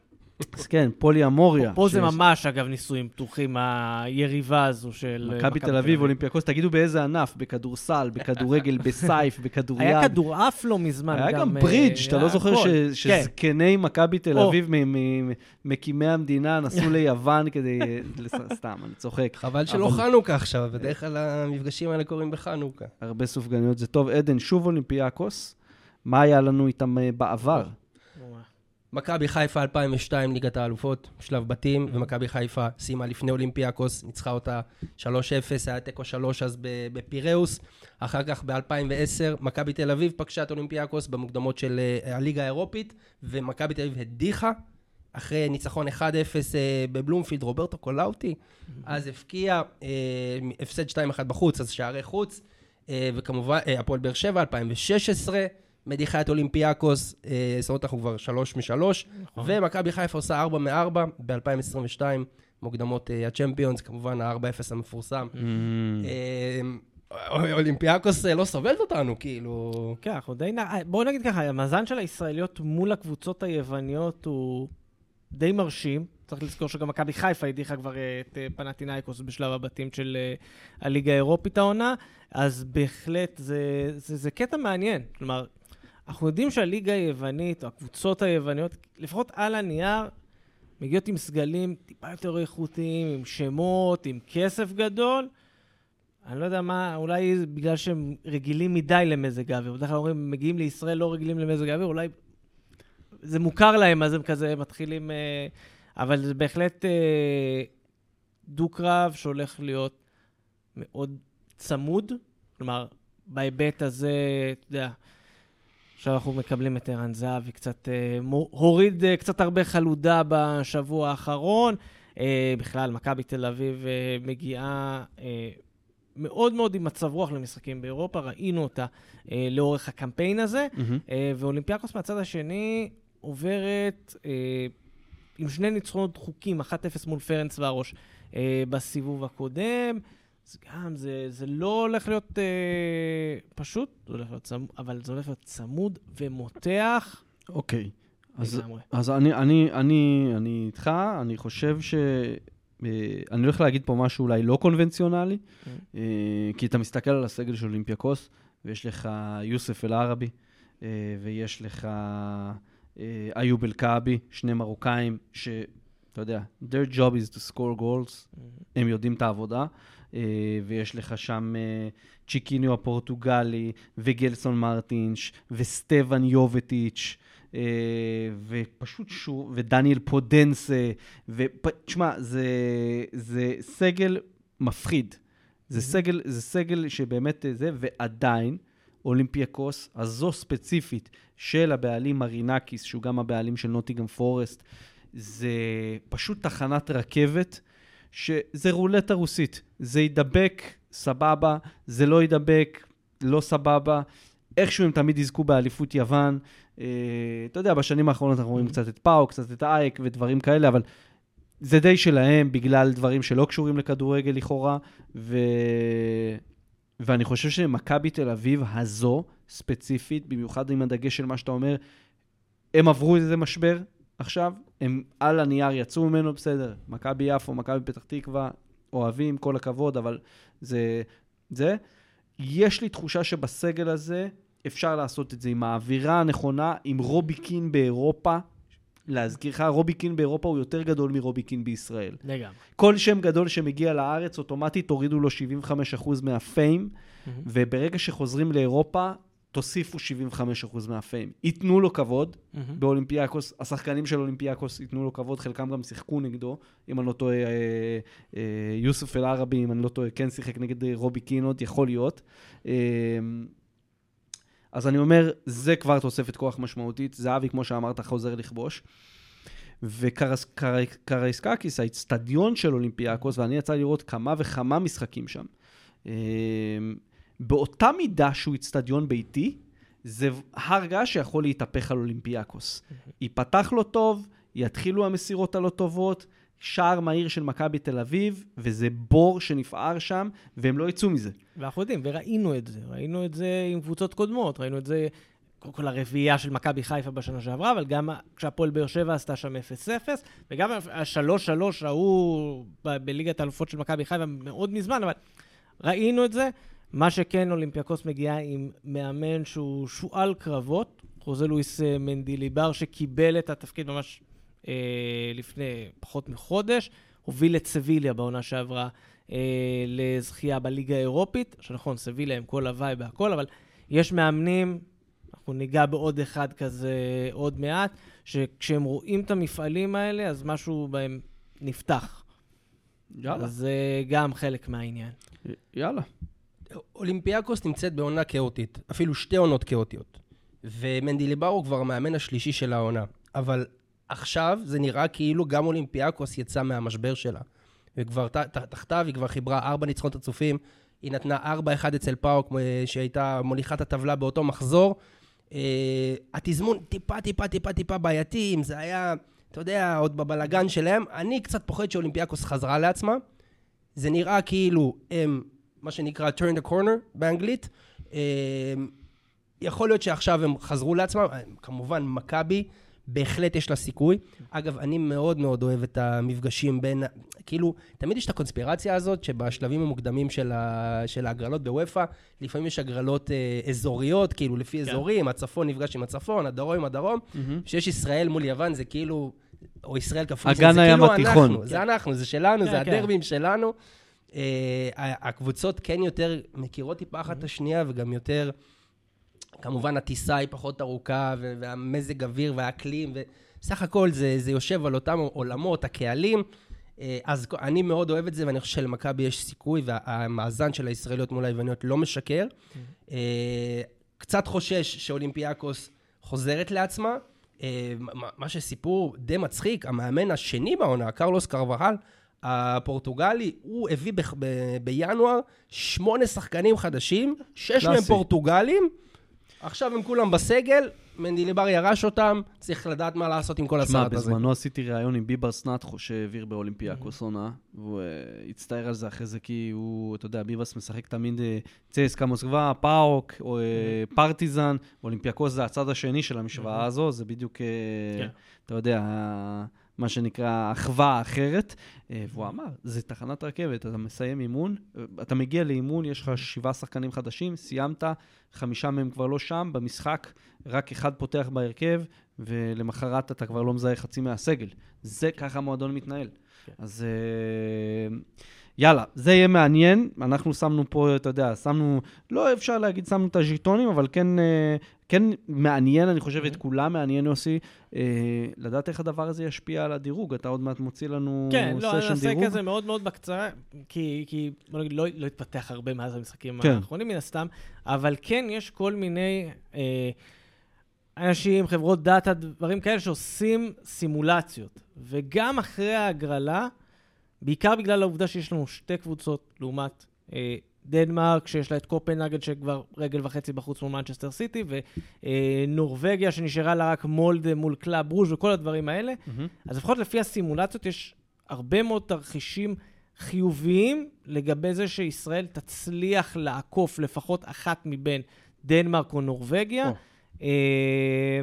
אז כן, פולי אמוריה. פה זה ממש, אגב, ניסויים פתוחים, היריבה הזו של אה, מכבי תל אביב, אולימפיאקוס, תגידו באיזה ענף, בכדורסל, בכדורגל, <laughs> בסייף, בכדוריד. היה כדורעף לא מזמן. היה גם ברידג', אתה לא זוכר כן. שזקני מכבי תל אביב, מקימי המדינה, נסעו <laughs> ליוון כדי... סתם, אני צוחק. חבל שלא חנוכה עכשיו, בדרך כלל המפגשים האלה קורים בחנוכה. הרבה סופגניות זה טוב. עדן, שוב אולימפיאקוס. מה היה לנו איתם בעבר? מכבי חיפה 2002, ליגת האלופות, שלב בתים, ומכבי חיפה סיימה לפני אולימפיאקוס, ניצחה אותה 3-0, היה תיקו 3 אז בפיראוס. אחר כך ב-2010, מכבי תל אביב פגשה את אולימפיאקוס במוקדמות של אה, הליגה האירופית, ומכבי תל אביב הדיחה, אחרי ניצחון 1-0 אה, בבלומפילד, רוברטו קולאוטי, אז הבקיע, אה, הפסד 2-1 בחוץ, אז שערי חוץ, וכמובן, הפועל באר שבע, 2016, מדיחה את אולימפיאקוס, אה, זאת אומרת, אנחנו כבר שלוש משלוש, נכון. ומכבי חיפה עושה ארבע מארבע ב-2022, מוקדמות אה, הצ'מפיונס, כמובן ה-4-0 המפורסם. Mm. אה, אולימפיאקוס לא סובלת אותנו, כאילו... כן, אנחנו די... בואו נגיד ככה, המאזן של הישראליות מול הקבוצות היווניות הוא די מרשים. צריך לזכור שגם מכבי חיפה הדיחה כבר את פנטינאיקוס בשלב הבתים של הליגה האירופית העונה, אז בהחלט זה, זה, זה קטע מעניין. כלומר, אנחנו יודעים שהליגה היוונית, או הקבוצות היווניות, לפחות על הנייר, מגיעות עם סגלים טיפה יותר איכותיים, עם שמות, עם כסף גדול. אני לא יודע מה, אולי בגלל שהם רגילים מדי למזג האוויר. בדרך כלל אומרים, מגיעים לישראל לא רגילים למזג האוויר, אולי זה מוכר להם, אז הם כזה מתחילים... אה, אבל זה בהחלט אה, דו-קרב שהולך להיות מאוד צמוד. כלומר, בהיבט הזה, אתה יודע, עכשיו אנחנו מקבלים את ערן זהבי, קצת אה, הוריד אה, קצת הרבה חלודה בשבוע האחרון. אה, בכלל, מכבי תל אביב אה, מגיעה אה, מאוד מאוד עם מצב רוח למשחקים באירופה, ראינו אותה אה, לאורך הקמפיין הזה, mm-hmm. אה, ואולימפיאקוס מהצד השני עוברת אה, עם שני ניצחונות דחוקים, 1-0 מול פרנס והראש אה, בסיבוב הקודם. אז גם, זה, זה לא הולך להיות אה, פשוט, זה הולך להיות צמוד, אבל זה הולך להיות צמוד ומותח. אוקיי. אז, אז אני, אני, אני, אני איתך, אני חושב ש... אה, אני הולך להגיד פה משהו אולי לא קונבנציונלי, mm. אה, כי אתה מסתכל על הסגל של אולימפיאקוס, ויש לך יוסף אל-ערבי, אה, ויש לך איוב אל-כעבי, שני מרוקאים, שאתה יודע, their job is to score goals, mm. הם יודעים את העבודה. אה, ויש לך שם אה, צ'יקיניו הפורטוגלי, וגלסון מרטינש, וסטבן יובטיץ', אה, ופשוט שוב, ודניאל פודנסה, ותשמע, זה, זה סגל מפחיד. זה סגל, זה סגל שבאמת זה, ועדיין, אולימפיאקוס, הזו ספציפית של הבעלים מרינקיס, שהוא גם הבעלים של נוטיגם פורסט, זה פשוט תחנת רכבת שזה רולטה רוסית. זה ידבק, סבבה, זה לא ידבק, לא סבבה. איכשהו הם תמיד יזכו באליפות יוון. אה, אתה יודע, בשנים האחרונות אנחנו רואים קצת את פאו, קצת את אייק ודברים כאלה, אבל זה די שלהם בגלל דברים שלא קשורים לכדורגל לכאורה, ו... ואני חושב שמכבי תל אביב הזו, ספציפית, במיוחד עם הדגש של מה שאתה אומר, הם עברו איזה משבר, עכשיו, הם על הנייר יצאו ממנו, בסדר. מכבי יפו, מכבי פתח תקווה, אוהבים, כל הכבוד, אבל זה... זה. יש לי תחושה שבסגל הזה אפשר לעשות את זה עם האווירה הנכונה, עם רובי קין באירופה. להזכיר לך, רובי קין באירופה הוא יותר גדול מרובי קין בישראל. לגמרי. כל שם גדול שמגיע לארץ, אוטומטית תורידו לו 75% מה fame, mm-hmm. וברגע שחוזרים לאירופה, תוסיפו 75% מה fame. ייתנו לו כבוד mm-hmm. באולימפיאקוס, השחקנים של אולימפיאקוס ייתנו לו כבוד, חלקם גם שיחקו נגדו, אם אני לא טועה, אה, אה, יוסף אל-ערבי, אם אני לא טועה, כן שיחק נגד רובי קין, יכול להיות. אה, אז אני אומר, זה כבר תוספת כוח משמעותית. זהבי, כמו שאמרת, חוזר לכבוש. וקראיסקאקיס, האיצטדיון של אולימפיאקוס, ואני יצא לראות כמה וכמה משחקים שם. באותה מידה שהוא איצטדיון ביתי, זה הר געש שיכול להתהפך על אולימפיאקוס. ייפתח לו טוב, יתחילו המסירות הלא טובות, שער מהיר של מכבי תל אביב, וזה בור שנפער שם, והם לא יצאו מזה. ואנחנו יודעים, וראינו את זה. ראינו את זה עם קבוצות קודמות, ראינו את זה, קודם כל הרביעייה של מכבי חיפה בשנה שעברה, אבל גם כשהפועל באר שבע עשתה שם 0-0, וגם ה-3-3 ההוא בליגת האלופות של מכבי חיפה מאוד מזמן, אבל ראינו את זה. מה שכן, אולימפיאקוס מגיעה עם מאמן שהוא שועל קרבות, חוזה לואיס אה, מנדיליבר, שקיבל את התפקיד ממש אה, לפני פחות מחודש, הוביל את סביליה בעונה שעברה אה, לזכייה בליגה האירופית, שנכון, סביליה עם כל הוואי והכל, אבל יש מאמנים, אנחנו ניגע בעוד אחד כזה עוד מעט, שכשהם רואים את המפעלים האלה, אז משהו בהם נפתח. יאללה. אז זה גם חלק מהעניין. יאללה. אולימפיאקוס נמצאת בעונה כאוטית, אפילו שתי עונות כאוטיות. ומנדיליבר הוא כבר המאמן השלישי של העונה. אבל עכשיו זה נראה כאילו גם אולימפיאקוס יצא מהמשבר שלה. וכבר תחתיו היא כבר חיברה ארבע ניצחונות רצופים, היא נתנה ארבע אחד אצל פאוק, שהייתה מוליכת הטבלה באותו מחזור. אה, התזמון טיפה טיפה טיפה טיפה בעייתי, אם זה היה, אתה יודע, עוד בבלגן שלהם. אני קצת פוחד שאולימפיאקוס חזרה לעצמה. זה נראה כאילו הם, מה שנקרא turn the corner באנגלית. אה, יכול להיות שעכשיו הם חזרו לעצמם, אה, כמובן מכבי, בהחלט יש לה סיכוי. אגב, אני מאוד מאוד אוהב את המפגשים בין, כאילו, תמיד יש את הקונספירציה הזאת שבשלבים המוקדמים של, ה, של ההגרלות בוופא, לפעמים יש הגרלות אה, אזוריות, כאילו לפי אזורים, הצפון נפגש עם הצפון, הדרום עם הדרום. כשיש ישראל מול יוון זה כאילו, או ישראל כפול, זה, זה כאילו התיכון. אנחנו, זה אנחנו, זה שלנו, כן, זה כן. הדרבים שלנו. אה, הקבוצות כן יותר מכירות טיפה אחת את השנייה, וגם יותר, כמובן הטיסה היא פחות ארוכה, והמזג אוויר והאקלים, וסך הכל זה, זה יושב על אותם עולמות, הקהלים. אה, אז אני מאוד אוהב את זה, ואני חושב שלמכבי יש סיכוי, והמאזן של הישראליות מול היווניות לא משקר. אה, קצת חושש שאולימפיאקוס חוזרת לעצמה. אה, מה- מה שסיפור די מצחיק, המאמן השני בעונה, קרלוס קרבהל, הפורטוגלי, הוא הביא ב- ב- בינואר שמונה שחקנים חדשים, שש מהם. פורטוגלים, עכשיו הם כולם בסגל, מנדיליבר ירש אותם, צריך לדעת מה לעשות עם כל הסרט הזה. בזמנו עשיתי ראיון עם ביברס נאתכו שהעביר באולימפיאקוס עונה, והוא אה, הצטער על זה אחרי זה כי הוא, אתה יודע, ביברס משחק תמיד אה, צסקה מוסקבה, פאוק, או אה, פרטיזן, אולימפיאקוס זה הצד השני של המשוואה הזו, זה בדיוק, אה, כן. אתה יודע, מה שנקרא אחווה האחרת. אה, והוא אמר, זה תחנת רכבת, אתה מסיים אימון, אה, אתה מגיע לאימון, יש לך שבעה שחקנים חדשים, סיימת, חמישה מהם כבר לא שם, במשחק רק אחד פותח בהרכב, ולמחרת אתה כבר לא מזהה חצי מהסגל. זה ככה המועדון מתנהל. כן. אז אה, יאללה, זה יהיה מעניין. אנחנו שמנו פה, אתה יודע, שמנו, לא אפשר להגיד שמנו את הז'יטונים, אבל כן, אה, כן מעניין, אני חושב, את כולם מעניין, יוסי, אה, לדעת איך הדבר הזה ישפיע על הדירוג. אתה עוד מעט מוציא לנו כן, לא, סשן נעשה דירוג. כזה מאוד מאוד בקצרה, כי, כי בוא נגיד, לא, לא התפתח הרבה מאז המשחקים כן. האחרונים מן הסתם, אבל כן יש כל מיני אה, אנשים, חברות דאטה, דברים כאלה שעושים סימולציות. וגם אחרי ההגרלה, בעיקר בגלל העובדה שיש לנו שתי קבוצות לעומת אה, דנמרק, שיש לה את קופנהגן שכבר רגל וחצי בחוץ מול מנצ'סטר סיטי, ונורבגיה שנשארה לה רק מולדה מול קלאב ברוז' וכל הדברים האלה. מהמם. אז לפחות לפי הסימולציות יש הרבה מאוד תרחישים חיוביים לגבי זה שישראל תצליח לעקוף לפחות אחת מבין דנמרק או נורבגיה. או. אה,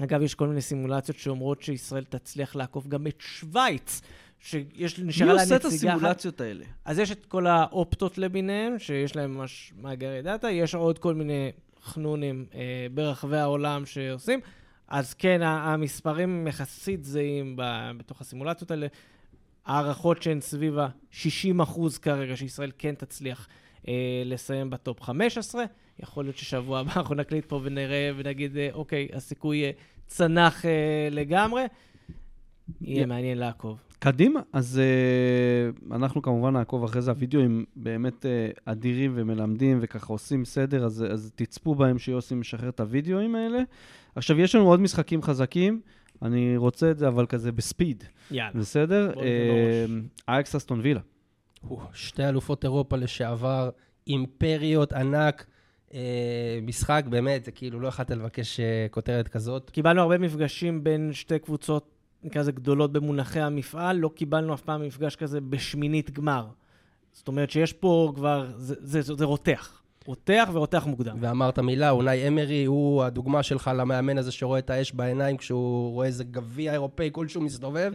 אגב, יש כל מיני סימולציות שאומרות שישראל תצליח לעקוף גם את שווייץ, שיש, מי נשארה לה עושה את נציגה אחת. הסימולציות האלה? אז יש את כל האופטות למיניהם, שיש להם ממש מאגרי דאטה, יש עוד כל מיני חנונים אה, ברחבי העולם שעושים. אז כן, המספרים יחסית זהים בתוך הסימולציות האלה. הערכות שהן סביב ה-60 אחוז כרגע, שישראל כן תצליח אה, לסיים ב top 15. יכול להיות ששבוע הבא אנחנו נקליט פה ונראה ונגיד, אה, אוקיי, הסיכוי אה, צנח אה, לגמרי. יהיה י- מעניין לעקוב. קדימה, אז uh, אנחנו כמובן נעקוב אחרי זה, הווידאוים באמת uh, אדירים ומלמדים וככה עושים סדר, אז, אז תצפו בהם שיוסי משחרר את הווידאוים האלה. עכשיו, יש לנו עוד משחקים חזקים, אני רוצה את זה אבל כזה בספיד, יאללה. בסדר? בראש. אה, אייקס אסטון וילה. שתי אלופות אירופה לשעבר, אימפריות ענק, משחק, באמת, זה כאילו לא יכולת לבקש כותרת כזאת. קיבלנו הרבה מפגשים בין שתי קבוצות, נקרא לזה גדולות במונחי המפעל, לא קיבלנו אף פעם מפגש כזה בשמינית גמר. זאת אומרת שיש פה כבר, זה, זה, זה, זה רותח. רותח ורותח מוקדם. ואמרת מילה, אונאי אמרי הוא הדוגמה שלך למאמן הזה שרואה את האש בעיניים כשהוא רואה איזה גביע אירופאי כלשהו מסתובב.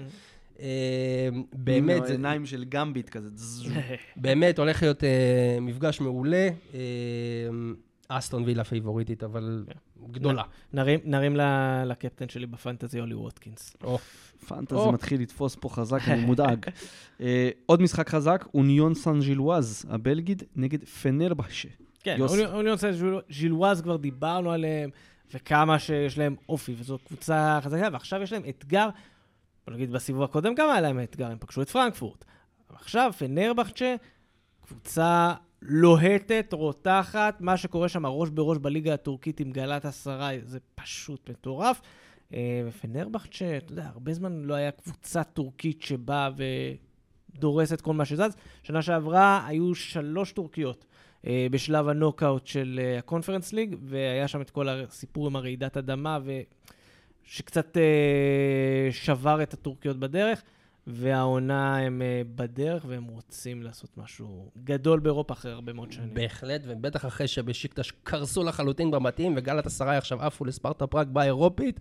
אה, באמת, זה, עיניים של גמביט כזה. <laughs> <laughs> באמת הולך להיות אה, מפגש מעולה. אסטון וילה פייבוריטית, אבל גדולה. נרים, לקפטן שלי בפנטזי, אולי ווטקינס. או, פנטזי. מתחיל לתפוס פה חזק, אני מודאג. אה, עוד משחק חזק, אוניון סן ז'ילואז, הבלגית, נגד פנרבחשה. כן. אוניון סן ז'ילואז כבר דיברנו עליהם, וכמה שיש להם אופי, וזו קבוצה חזקה, ועכשיו יש להם אתגר, בוא נגיד בסיבוב הקודם גם היה להם אתגר, הם פגשו את פרנקפורט. אבל עכשיו, פנרבכצ'ה, קבוצה לוהטת, רותחת, מה שקורה שם ראש בראש בליגה הטורקית עם גלאטסראיי, זה פשוט מטורף. אה, ופנרבכצ'ה, אתה יודע, הרבה זמן לא היה קבוצה טורקית שבאה ודורסת כל מה שזז. שנה שעברה היו שלוש טורקיות אה, בשלב הנוקאוט של אה, הקונפרנס ליג, והיה שם את כל הסיפור עם הרעידת אדמה, ו... שקצת אה, שבר את הטורקיות בדרך, והעונה הם אה, בדרך, והם רוצים לעשות משהו גדול באירופה אחרי הרבה מאוד שנים. בהחלט, ובטח אחרי שבשיקטש קרסו לחלוטין בבתים, וגלת עשרה עכשיו עפו לספרטה פראג באירופית.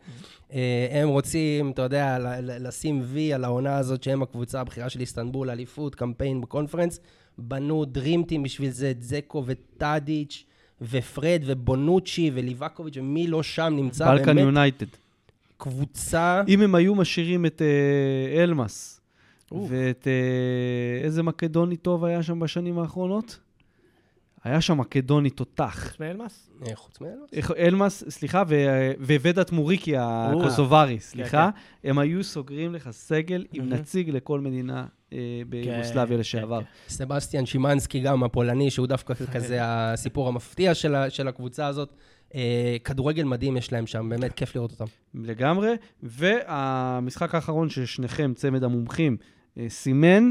אה, הם רוצים, אתה יודע, לשים וי על העונה הזאת, שהם הקבוצה הבכירה של איסטנבול, אליפות, קמפיין בקונפרנס. בנו דרימטים בשביל זה, את זקו וטאדיץ' ופרד ובונוצ'י וליבאקוביץ', ומי לא שם נמצא. בלקן יונייטד. קבוצה... אם הם היו משאירים את אה, אלמאס, אוף. ואת אה, איזה מקדוני טוב היה שם בשנים האחרונות? היה שם מקדוני תותח. חוץ מאלמאס? אה, חוץ מאלו? איך- אלמאס, סליחה, ו- וודת מוריקי הקוסוברי, סליחה, הם היו סוגרים לך סגל עם. נציג לכל מדינה אה, ביוגוסלביה כן, לשעבר. כן, סבסטיאן שימנסקי גם, הפולני, שהוא דווקא כזה הסיפור המפתיע של, הקבוצה הזאת. אה, כדורגל מדהים יש להם שם, באמת כיף לראות אותם. לגמרי. והמשחק האחרון ששניכם, צמד המומחים, אה, סימן,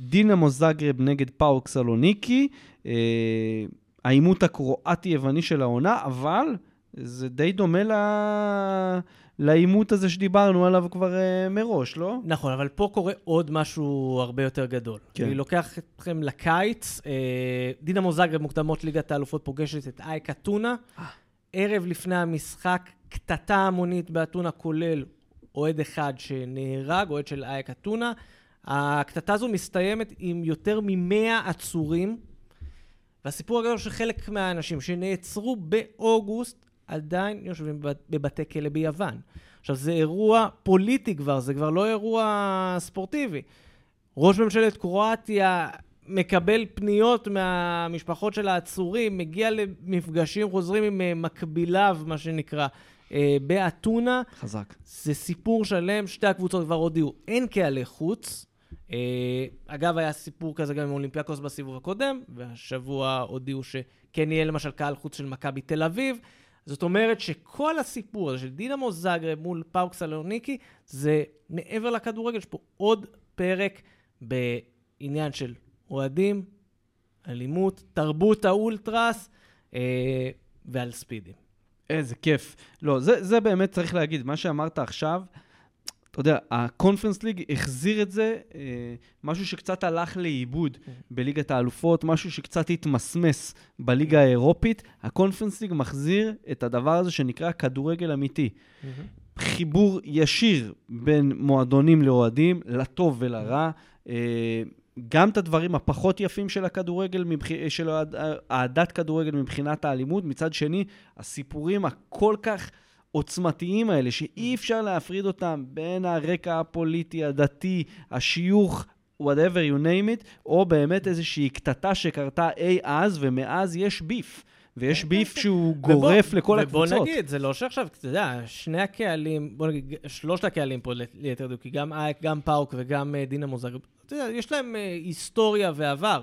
דינמו זאגרב נגד פאוק סלוניקי, אה, העימות הקרואטי-יווני של העונה, אבל זה די דומה ל- לעימות הזה שדיברנו עליו כבר אה, מראש, לא? נכון, אבל פה קורה עוד משהו הרבה יותר גדול. כן. אני לוקח אתכם לקיץ, אה, דינמו זאגרב מוקדמות ליגת האלופות פוגשת את אייק אתונה. ערב לפני המשחק, קטטה המונית באתונה, כולל אוהד אחד שנהרג, אוהד של אייק אתונה. הקטטה הזו מסתיימת עם יותר מ-100 עצורים, והסיפור הגדול שחלק מהאנשים שנעצרו באוגוסט עדיין יושבים בב- בבתי כלא ביוון. עכשיו, זה אירוע פוליטי כבר, זה כבר לא אירוע ספורטיבי. ראש ממשלת קרואטיה מקבל פניות מהמשפחות של העצורים, מגיע למפגשים חוזרים עם אה, מקביליו, מה שנקרא, אה, באתונה. חזק. זה סיפור שלם, שתי הקבוצות כבר הודיעו, אין קהלי חוץ. אה, אגב, היה סיפור כזה גם עם אולימפיאקוס בסיבוב הקודם, והשבוע הודיעו שכן יהיה למשל קהל חוץ של מכבי תל אביב. זאת אומרת שכל הסיפור הזה של דינמו זאגרב מול פאוק סלוניקי, זה מעבר לכדורגל, יש פה עוד פרק בעניין של אוהדים, אלימות, תרבות האולטרס אה, ועל ספידים. איזה כיף. לא, זה, זה באמת צריך להגיד, מה שאמרת עכשיו, אתה יודע, הקונפרנס ליג החזיר את זה, אה, משהו שקצת הלך לאיבוד בליגת האלופות, משהו שקצת התמסמס בליגה האירופית. הקונפרנס ליג מחזיר את הדבר הזה שנקרא כדורגל אמיתי. חיבור ישיר בין מועדונים לאוהדים, לטוב ולרע. אה, גם את הדברים הפחות יפים של הכדורגל, מבח... של אהדת כדורגל מבחינת האלימות, מצד שני, הסיפורים הכל כך עוצמתיים האלה, שאי אפשר להפריד אותם בין הרקע הפוליטי, הדתי, השיוך, whatever you name it, או באמת איזושהי קטטה שקרתה אי אז, ומאז יש ביף. ויש ביף שהוא גורף לכל הקבוצות. ובוא נגיד, זה לא שעכשיו, אתה יודע, שני הקהלים, בוא נגיד, שלושת הקהלים פה ליתר דיוק, כי גם אייק, גם פאוק וגם אה, דינמו זאגרב, אתה יודע, יש להם אה, היסטוריה ועבר,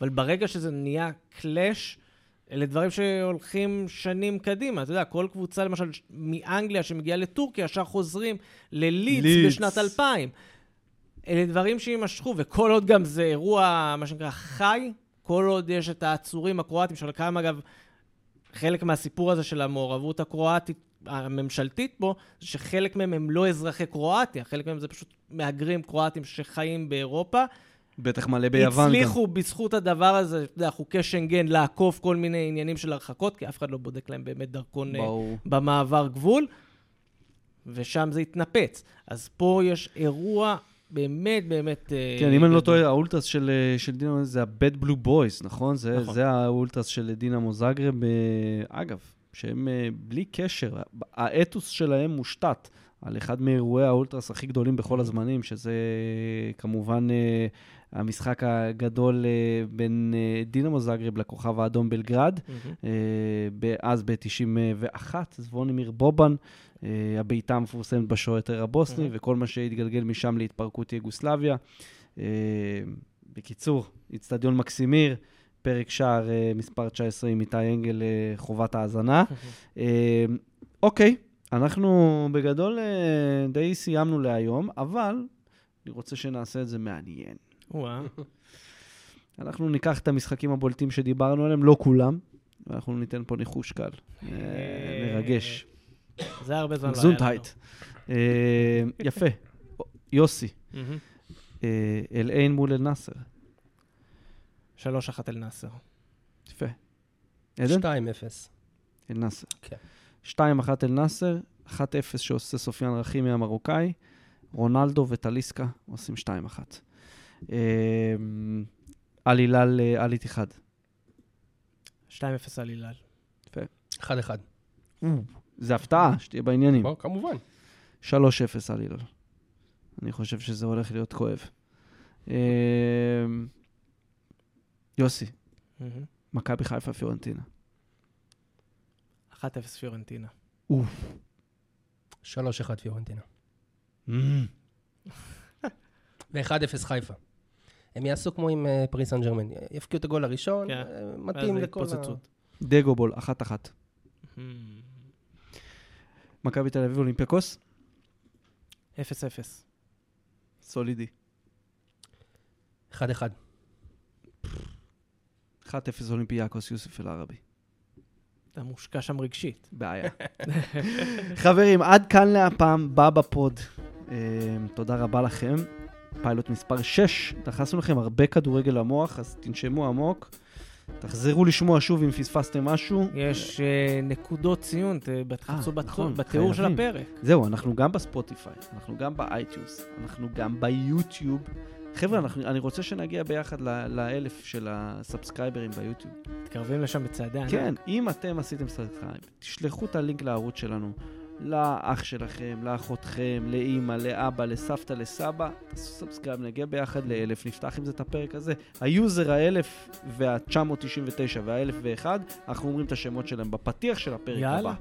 אבל ברגע שזה נהיה קלאש, אלה דברים שהולכים שנים קדימה. אתה יודע, כל קבוצה, למשל, מאנגליה שמגיעה לטורקיה, ישר חוזרים ללידס לידס. בשנת 2000. אלה דברים שיימשכו, וכל עוד גם זה אירוע, מה שנקרא, חי, כל עוד יש את העצורים הקרואטים, שחלקם, אגב, חלק מהסיפור הזה של המעורבות הקרואטית, הממשלתית פה, זה שחלק מהם הם לא אזרחי קרואטיה, חלק מהם זה פשוט מהגרים קרואטים שחיים באירופה. בטח מלא ביוון גם. הצליחו בזכות הדבר הזה, אתה יודע, חוקי שנגן, לעקוף כל מיני עניינים של הרחקות, כי אף אחד לא בודק להם באמת דרכון אה, ברור. במעבר גבול, ושם זה התנפץ. אז פה יש אירוע באמת באמת... אה, כן, אם אני לא. טועה, האולטרס של, אה, של דינמו זה ה-Bad Blue Boys, נכון? זה, נכון. זה האולטרס של דינמו זאגרב. אגב, שהם בלי קשר, האתוס שלהם מושתת על אחד מאירועי האולטרס הכי גדולים בכל הזמנים, שזה כמובן המשחק הגדול אה, בין אה, דינמו זאגרב לכוכב האדום בלגרד. אה, אז ב-91, זבונימיר בובן, הבעיטה המפורסמת בשועטר הבוסני. וכל מה שהתגלגל משם להתפרקות יוגוסלביה. בקיצור, איצטדיון מקסימיר, פרק שער מספר 19 עם איתי אנגל, חובת האזנה. אוקיי, אנחנו בגדול די סיימנו להיום, אבל אני רוצה שנעשה את זה מעניין. <laughs> אנחנו ניקח את המשחקים הבולטים שדיברנו עליהם, לא כולם, ואנחנו ניתן פה ניחוש קל. אה, מרגש. זה הרבה זמן לא. גזונטהייט. אה, יפה. יוסי. אה, אל-עין מול אל-נאסר. שלוש אחת אל נאסר. יפה. עדן? 2-0. אל-נאסר. כן. 2-1 אל-נאסר, 1-0 שעושה סופיאן רחימי המרוקאי, רונלדו וטליסקה עושים 2-1. אה, אל הילל, אה, אל איתיחד. 2-0 על הילל. 1-1. זה הפתעה, שתהיה בעניינים. בוא, כמובן. 3-0 על הילל. אני חושב שזה הולך להיות כואב. אה, יוסי. מכבי חיפה פיורנטינה. 1-0 פיורנטינה. 3-1 פיורנטינה. ו-1-0 חיפה. הם יעשו כמו עם אה, פריס סן ג'רמן. יבקיעו את הגול הראשון, כן. אה, מתאים לכל ה... התפוצצות. דגו בול, 1-1. מהמם. מכבי תל אביב אולימפיאקוס, 0-0. סולידי. 1-1. 1-0 אולימפיאקוס, יוסף אל-ערבי. אתה מושקע שם רגשית. בעיה. <laughs> חברים, עד כאן לפעם, הבא בפוד. אה, תודה רבה לכם. פיילוט מספר 6, דחסנו לכם הרבה כדורגל למוח, אז תנשמו עמוק. תחזרו לשמוע שוב אם פספסתם משהו. יש אה, נקודות ציון, תחפשו אה, נכון, בתיאור של. הפרק. זהו, אנחנו גם בספוטיפיי, אנחנו גם באייטיונס, אנחנו גם ביוטיוב. חבר'ה, אנחנו, אני רוצה שנגיע ביחד לאלף של הסאבסקרייברים ביוטיוב. מתקרבים לשם בצעדי ענק. כן, אם אתם עשיתם סאבסקרייב, תשלחו את הלינק לערוץ שלנו, לאח שלכם, לאחותכם, לאימא, לאבא, לסבתא, לסבא, תעשו סאבסקרייב, נגיע ביחד לאלף, נפתח עם זה את הפרק הזה. היוזר האלף וה-999 והאלף ואחד, אנחנו אומרים את השמות שלהם בפתיח של הפרק יאללה. הבא.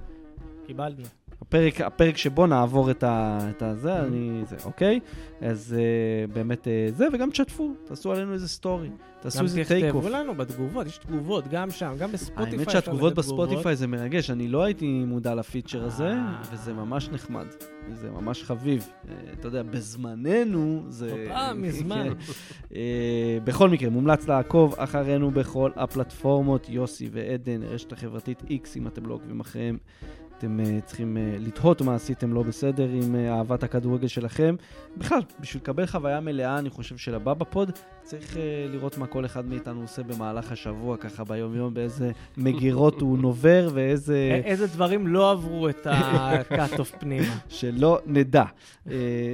קיבלנו. הפרק, הפרק שבו נעבור את, ה, את הזה, אני, זה, אוקיי? אז אה, באמת אה, זה, וגם תשתפו, תעשו עלינו איזה סטורי, תעשו גם איזה טייק אוף. תכתבו לנו בתגובות, יש תגובות גם שם, גם בספוטיפיי. האמת שהתגובות. בספוטיפיי זה מרגש, אני לא הייתי מודע לפיצ'ר הזה, אה. וזה ממש נחמד, זה ממש חביב. אתה יודע, בזמננו זה... מזמן. כן. <laughs> אה, בכל מקרה, מומלץ לעקוב אחרינו בכל הפלטפורמות, יוסי ועדן, רשת החברתית X, אם אתם לא עוקבים אחריהם. אתם uh, צריכים uh, לתהות מה עשיתם לא בסדר עם uh, אהבת הכדורגל שלכם. בכלל, בשביל לקבל חוויה מלאה, אני חושב, של הבא בפוד, צריך אה, לראות מה כל אחד מאיתנו עושה במהלך השבוע, ככה ביום-יום, באיזה מגירות הוא <laughs> נובר ואיזה... איזה דברים לא עברו את ה-cut-off <laughs> פנימה. שלא נדע. אה,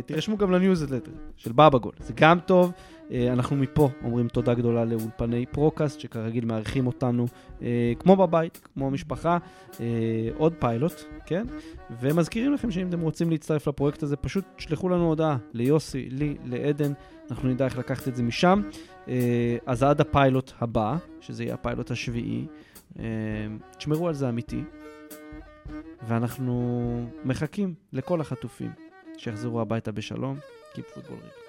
תירשמו גם לניוזלטר של באבאגול, זה גם טוב. אה, אנחנו מפה אומרים תודה גדולה לאולפני פרוקאסט, שכרגיל מארחים אותנו אה, כמו בבית, כמו משפחה. אה, עוד פיילוט, כן? ומזכירים לכם שאם אתם רוצים להצטרף לפרויקט הזה, פשוט תשלחו לנו הודעה ליוסי, לי, לעדן, אנחנו נדע איך לקחת את זה משם. אז עד הפיילוט הבא, שזה יהיה הפיילוט השביעי, תשמרו על זה אמיתי. ואנחנו מחכים לכל החטופים שיחזרו הביתה בשלום. Football real.